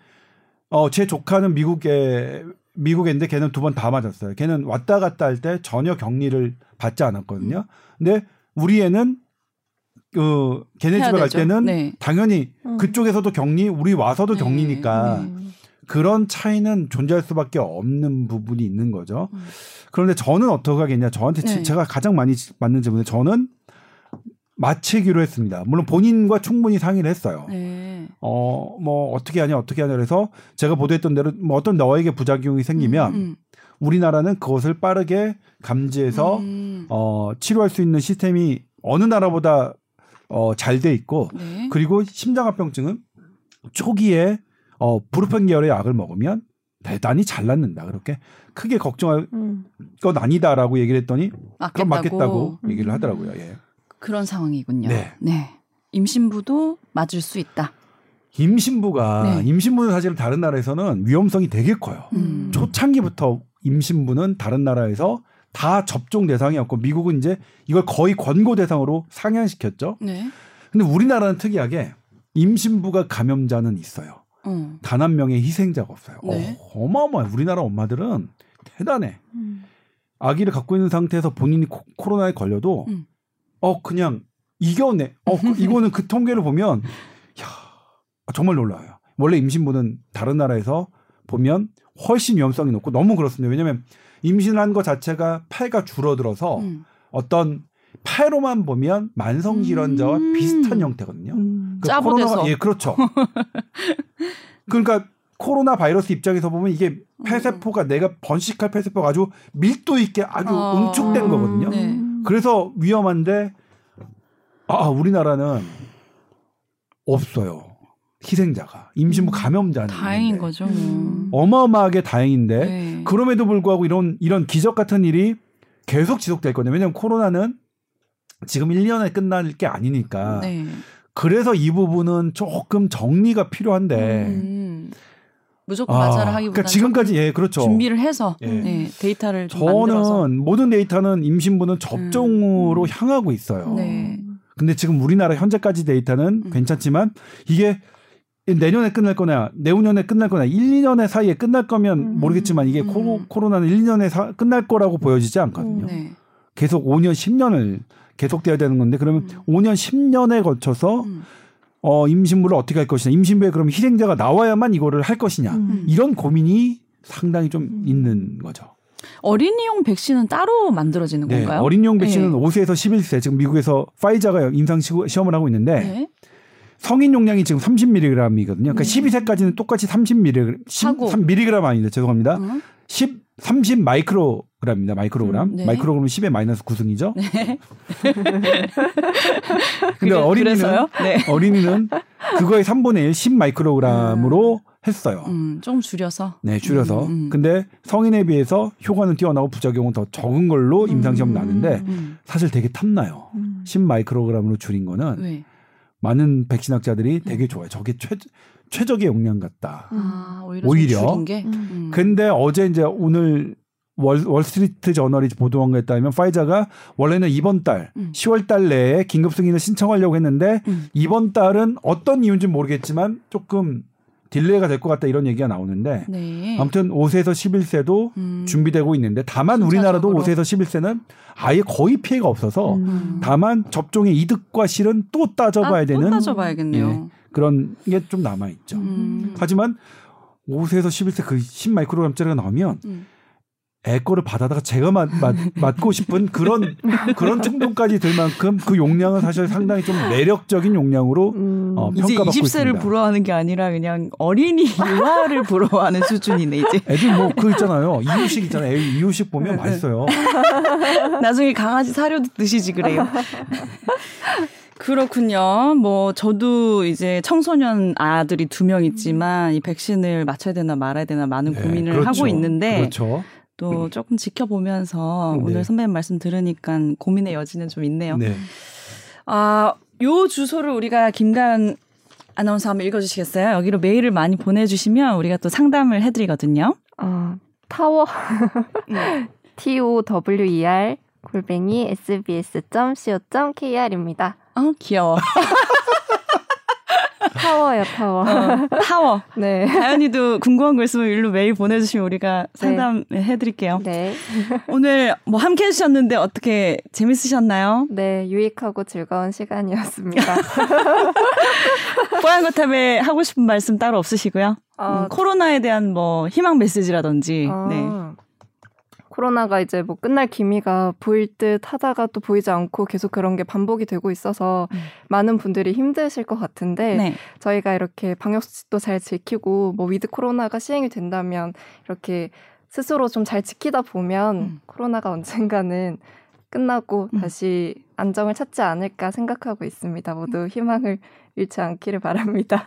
어, 제 조카는 미국에, 있는데 걔는 두 번 다 맞았어요. 걔는 왔다 갔다 할 때 전혀 격리를 받지 않았거든요. 근데 우리 애는, 그, 걔네 집에 갈 되죠. 때는 네. 당연히 음. 그쪽에서도 격리, 우리 와서도 네. 격리니까 네. 그런 차이는 존재할 수밖에 없는 부분이 있는 거죠. 음. 그런데 저는 어떻게 하겠냐. 저한테 지- 네. 제가 가장 많이 맞는 질문에 저는 마치기로 했습니다. 물론 본인과 충분히 상의를 했어요. 네. 어, 뭐 어떻게 하냐, 어떻게 하냐 그래서 제가 보도했던 대로 뭐 어떤 너에게 부작용이 생기면 음, 우리나라는 그것을 빠르게 감지해서 음. 어, 치료할 수 있는 시스템이 어느 나라보다 어, 잘 돼 있고 네. 그리고 심장합병증은 초기에 어, 브루펜 계열의 약을 먹으면 대단히 잘 낫는다. 그렇게 크게 걱정할 음. 건 아니다라고 얘기를 했더니 맞겠다고. 그럼 맞겠다고 음. 얘기를 하더라고요. 예. 그런 상황이군요. 네. 임신부도 맞을 수 있다. 임신부가 네. 임신부는 사실 다른 나라에서는 위험성이 되게 커요. 음. 초창기부터 임신부는 다른 나라에서 다 접종 대상이었고 미국은 이제 이걸 거의 권고 대상으로 상향시켰죠. 네. 근데 우리나라는 특이하게 임신부가 감염자는 있어요. 어. 단한 명의 희생자가 없어요. 네. 어, 어마어마해. 우리나라 엄마들은 대단해. 음. 아기를 갖고 있는 상태에서 본인이 코, 코로나에 걸려도 음. 어 그냥 이겨내. 어 그- 이거는 그 통계를 보면 야 정말 놀라워요. 원래 임신부는 다른 나라에서 보면 훨씬 위험성이 높고 너무 그렇습니다. 왜냐하면 임신을 한것 자체가 폐가 줄어들어서 음. 어떤 폐로만 보면 만성 질환자와 음. 비슷한 형태거든요. 음. 그 짜부대서. 코로나가- 예, 그렇죠. 그러니까 코로나 바이러스 입장에서 보면 이게 폐세포가 내가 번식할 폐세포가 아주 밀도 있게 아주 아. 응축된 거거든요. 네. 그래서 위험한데 아 우리나라는 없어요. 희생자가 임신부 음. 감염자는 다행인 있는데. 거죠. 음. 어마어마하게 다행인데 네. 그럼에도 불구하고 이런 이런 기적 같은 일이 계속 지속될 거든요. 왜냐하면 코로나는 지금 1년에 끝날 게 아니니까. 네. 그래서 이 부분은 조금 정리가 필요한데 음. 무조건 맞아를 하기보다는 그러니까 지금까지 예 그렇죠. 준비를 해서 예. 네, 데이터를 좀 만들어서 저는 모든 데이터는 임신부는 접종으로 음. 향하고 있어요. 네. 근데 지금 우리나라 현재까지 데이터는 음. 괜찮지만 이게 내년에 끝날 거냐, 내후년에 끝날 거냐, 1, 2년의 사이에 끝날 거면 음. 모르겠지만 이게 음. 코로, 코로 나는 1, 2년에 사, 끝날 거라고 보여지지 않거든요. 네. 계속 5년, 10년을 계속돼야 되는 건데 그러면 음. 5년, 10년에 거쳐서 음. 어, 임신부를 어떻게 할 것이냐, 임신부에 그럼 희생자가 나와야만 이거를 할 것이냐, 음. 이런 고민이 상당히 좀 음. 있는 거죠. 어린이용 백신은 따로 만들어지는 네, 건가요? 어린이용 백신은 네. 5세에서 11세 지금 미국에서 파이자가 임상 시- 시험을 하고 있는데 네. 성인 용량이 지금 30mg이거든요. 그러니까 네. 12세까지는 똑같이 30mg, 하고. 3mg 아닌데 죄송합니다. 음. 10, 30 마이크로그램입니다. 마이크로그램. 음, 네. 마이크로그램은 10의 마이너스 9승이죠. 네. 근데 어린이는? 네. 어린이는 그거의 3분의 1, 10 마이크로그램으로 했어요. 음, 조금 줄여서. 네, 줄여서. 음, 음. 근데 성인에 비해서 효과는 뛰어나고 부작용은 더 적은 걸로 임상 시험 음. 나는데 음. 사실 되게 탐나요. 음. 10 마이크로그램으로 줄인 거는 왜? 많은 백신학자들이 되게 음. 좋아요. 저게 최, 최적의 용량 같다. 아, 오히려, 오히려? 좀 줄인 게. 음. 음. 근데 어제 이제 오늘 월, 월스트리트 저널이 보도한 거에 따르면 화이자가 원래는 이번 달 음. 10월 달 내에 긴급 승인을 신청하려고 했는데 음. 이번 달은 어떤 이유인지 모르겠지만 조금 delay가 될 것 같다 이런 얘기가 나오는데 네. 아무튼 5세에서 11세도 음. 준비되고 있는데 다만 우리나라도 순차적으로. 5세에서 11세는 아예 거의 피해가 없어서 음. 다만 접종의 이득과 실은 또 따져봐야 아, 또 되는 따져봐야겠네요. 예. 그런 게 좀 남아 있죠. 음. 하지만 5세에서 11세 그 10 마이크로그램짜리가 나오면 음. 애 거를 받아다가 제가 맞, 맞, 맞고 싶은 그런 그런 충동까지 들 만큼 그 용량은 사실 상당히 좀 매력적인 용량으로 음. 어, 이제 평가받고 20세를 있습니다. 부러워하는 게 아니라 그냥 어린이 유아를 부러워하는 수준이네 이제. 애들 뭐 그 있잖아요 이유식 있잖아요 애 이유식 보면 네, 맛있어요. 나중에 강아지 사료도 드시지 그래요. 그렇군요. 뭐 저도 이제 청소년 아들이 두 명 있지만 이 백신을 맞춰야 되나 말아야 되나 많은 네, 고민을 그렇죠. 하고 있는데 그렇죠. 또 조금 지켜보면서 네. 오늘 선배님 말씀 들으니까 고민의 여지는 좀 있네요. 네. 아, 요 주소를 우리가 김가연 아나운서 한번 읽어주시겠어요? 여기로 메일을 많이 보내주시면 우리가 또 상담을 해드리거든요. 아, 타워 음. T O W E R 골뱅이 sbs.co.kr입니다. 어, 귀여워. 타워요, 타워. 어, 타워. 네. 가연이도 궁금한 거 있으면 일로 메일 보내주시면 우리가 상담해드릴게요. 네. 오늘 뭐 함께 해주셨는데 어떻게 재밌으셨나요? 네, 유익하고 즐거운 시간이었습니다. 뽀얀거탑에 하고 싶은 말씀 따로 없으시고요? 아, 음, 코로나에 대한 뭐 희망 메시지라든지. 아, 네. 코로나가 이제 뭐 끝날 기미가 보일 듯 하다가 또 보이지 않고 계속 그런 게 반복이 되고 있어서 음. 많은 분들이 힘드실 것 같은데 네. 저희가 이렇게 방역 수칙도 잘 지키고 뭐 with 코로나가 시행이 된다면 이렇게 스스로 좀 잘 지키다 보면 음. 코로나가 언젠가는 끝나고 음. 다시 안정을 찾지 않을까 생각하고 있습니다. 모두 희망을 잃지 않기를 바랍니다.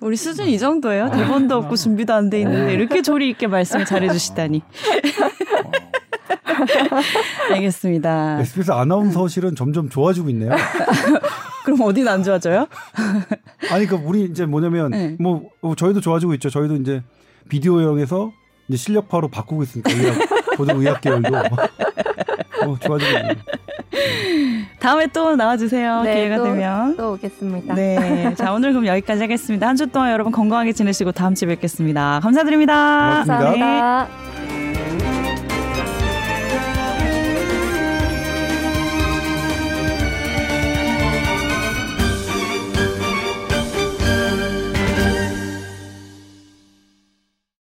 우리 수준 이 정도예요. 대본도 없고 준비도 안 돼 있는데 이렇게 조리 있게 말씀을 잘해주시다니. 알겠습니다. SBS 아나운서실은 점점 좋아지고 있네요. 그럼 어디는 안 좋아져요? 아니 그 우리 이제 뭐냐면 네. 뭐 어, 저희도 좋아지고 있죠. 저희도 이제 비디오형에서 이제 실력파로 바꾸고 있으니까 고등 의학 계열도 어, 좋아지고 있네요. 다음에 또 나와주세요. 네, 기회가 또- 되면. 또 오겠습니다. 네. 자, 오늘 그럼 여기까지 하겠습니다. 한 주 동안 여러분 건강하게 지내시고 다음 주에 뵙겠습니다. 감사드립니다. 고맙습니다. 감사합니다.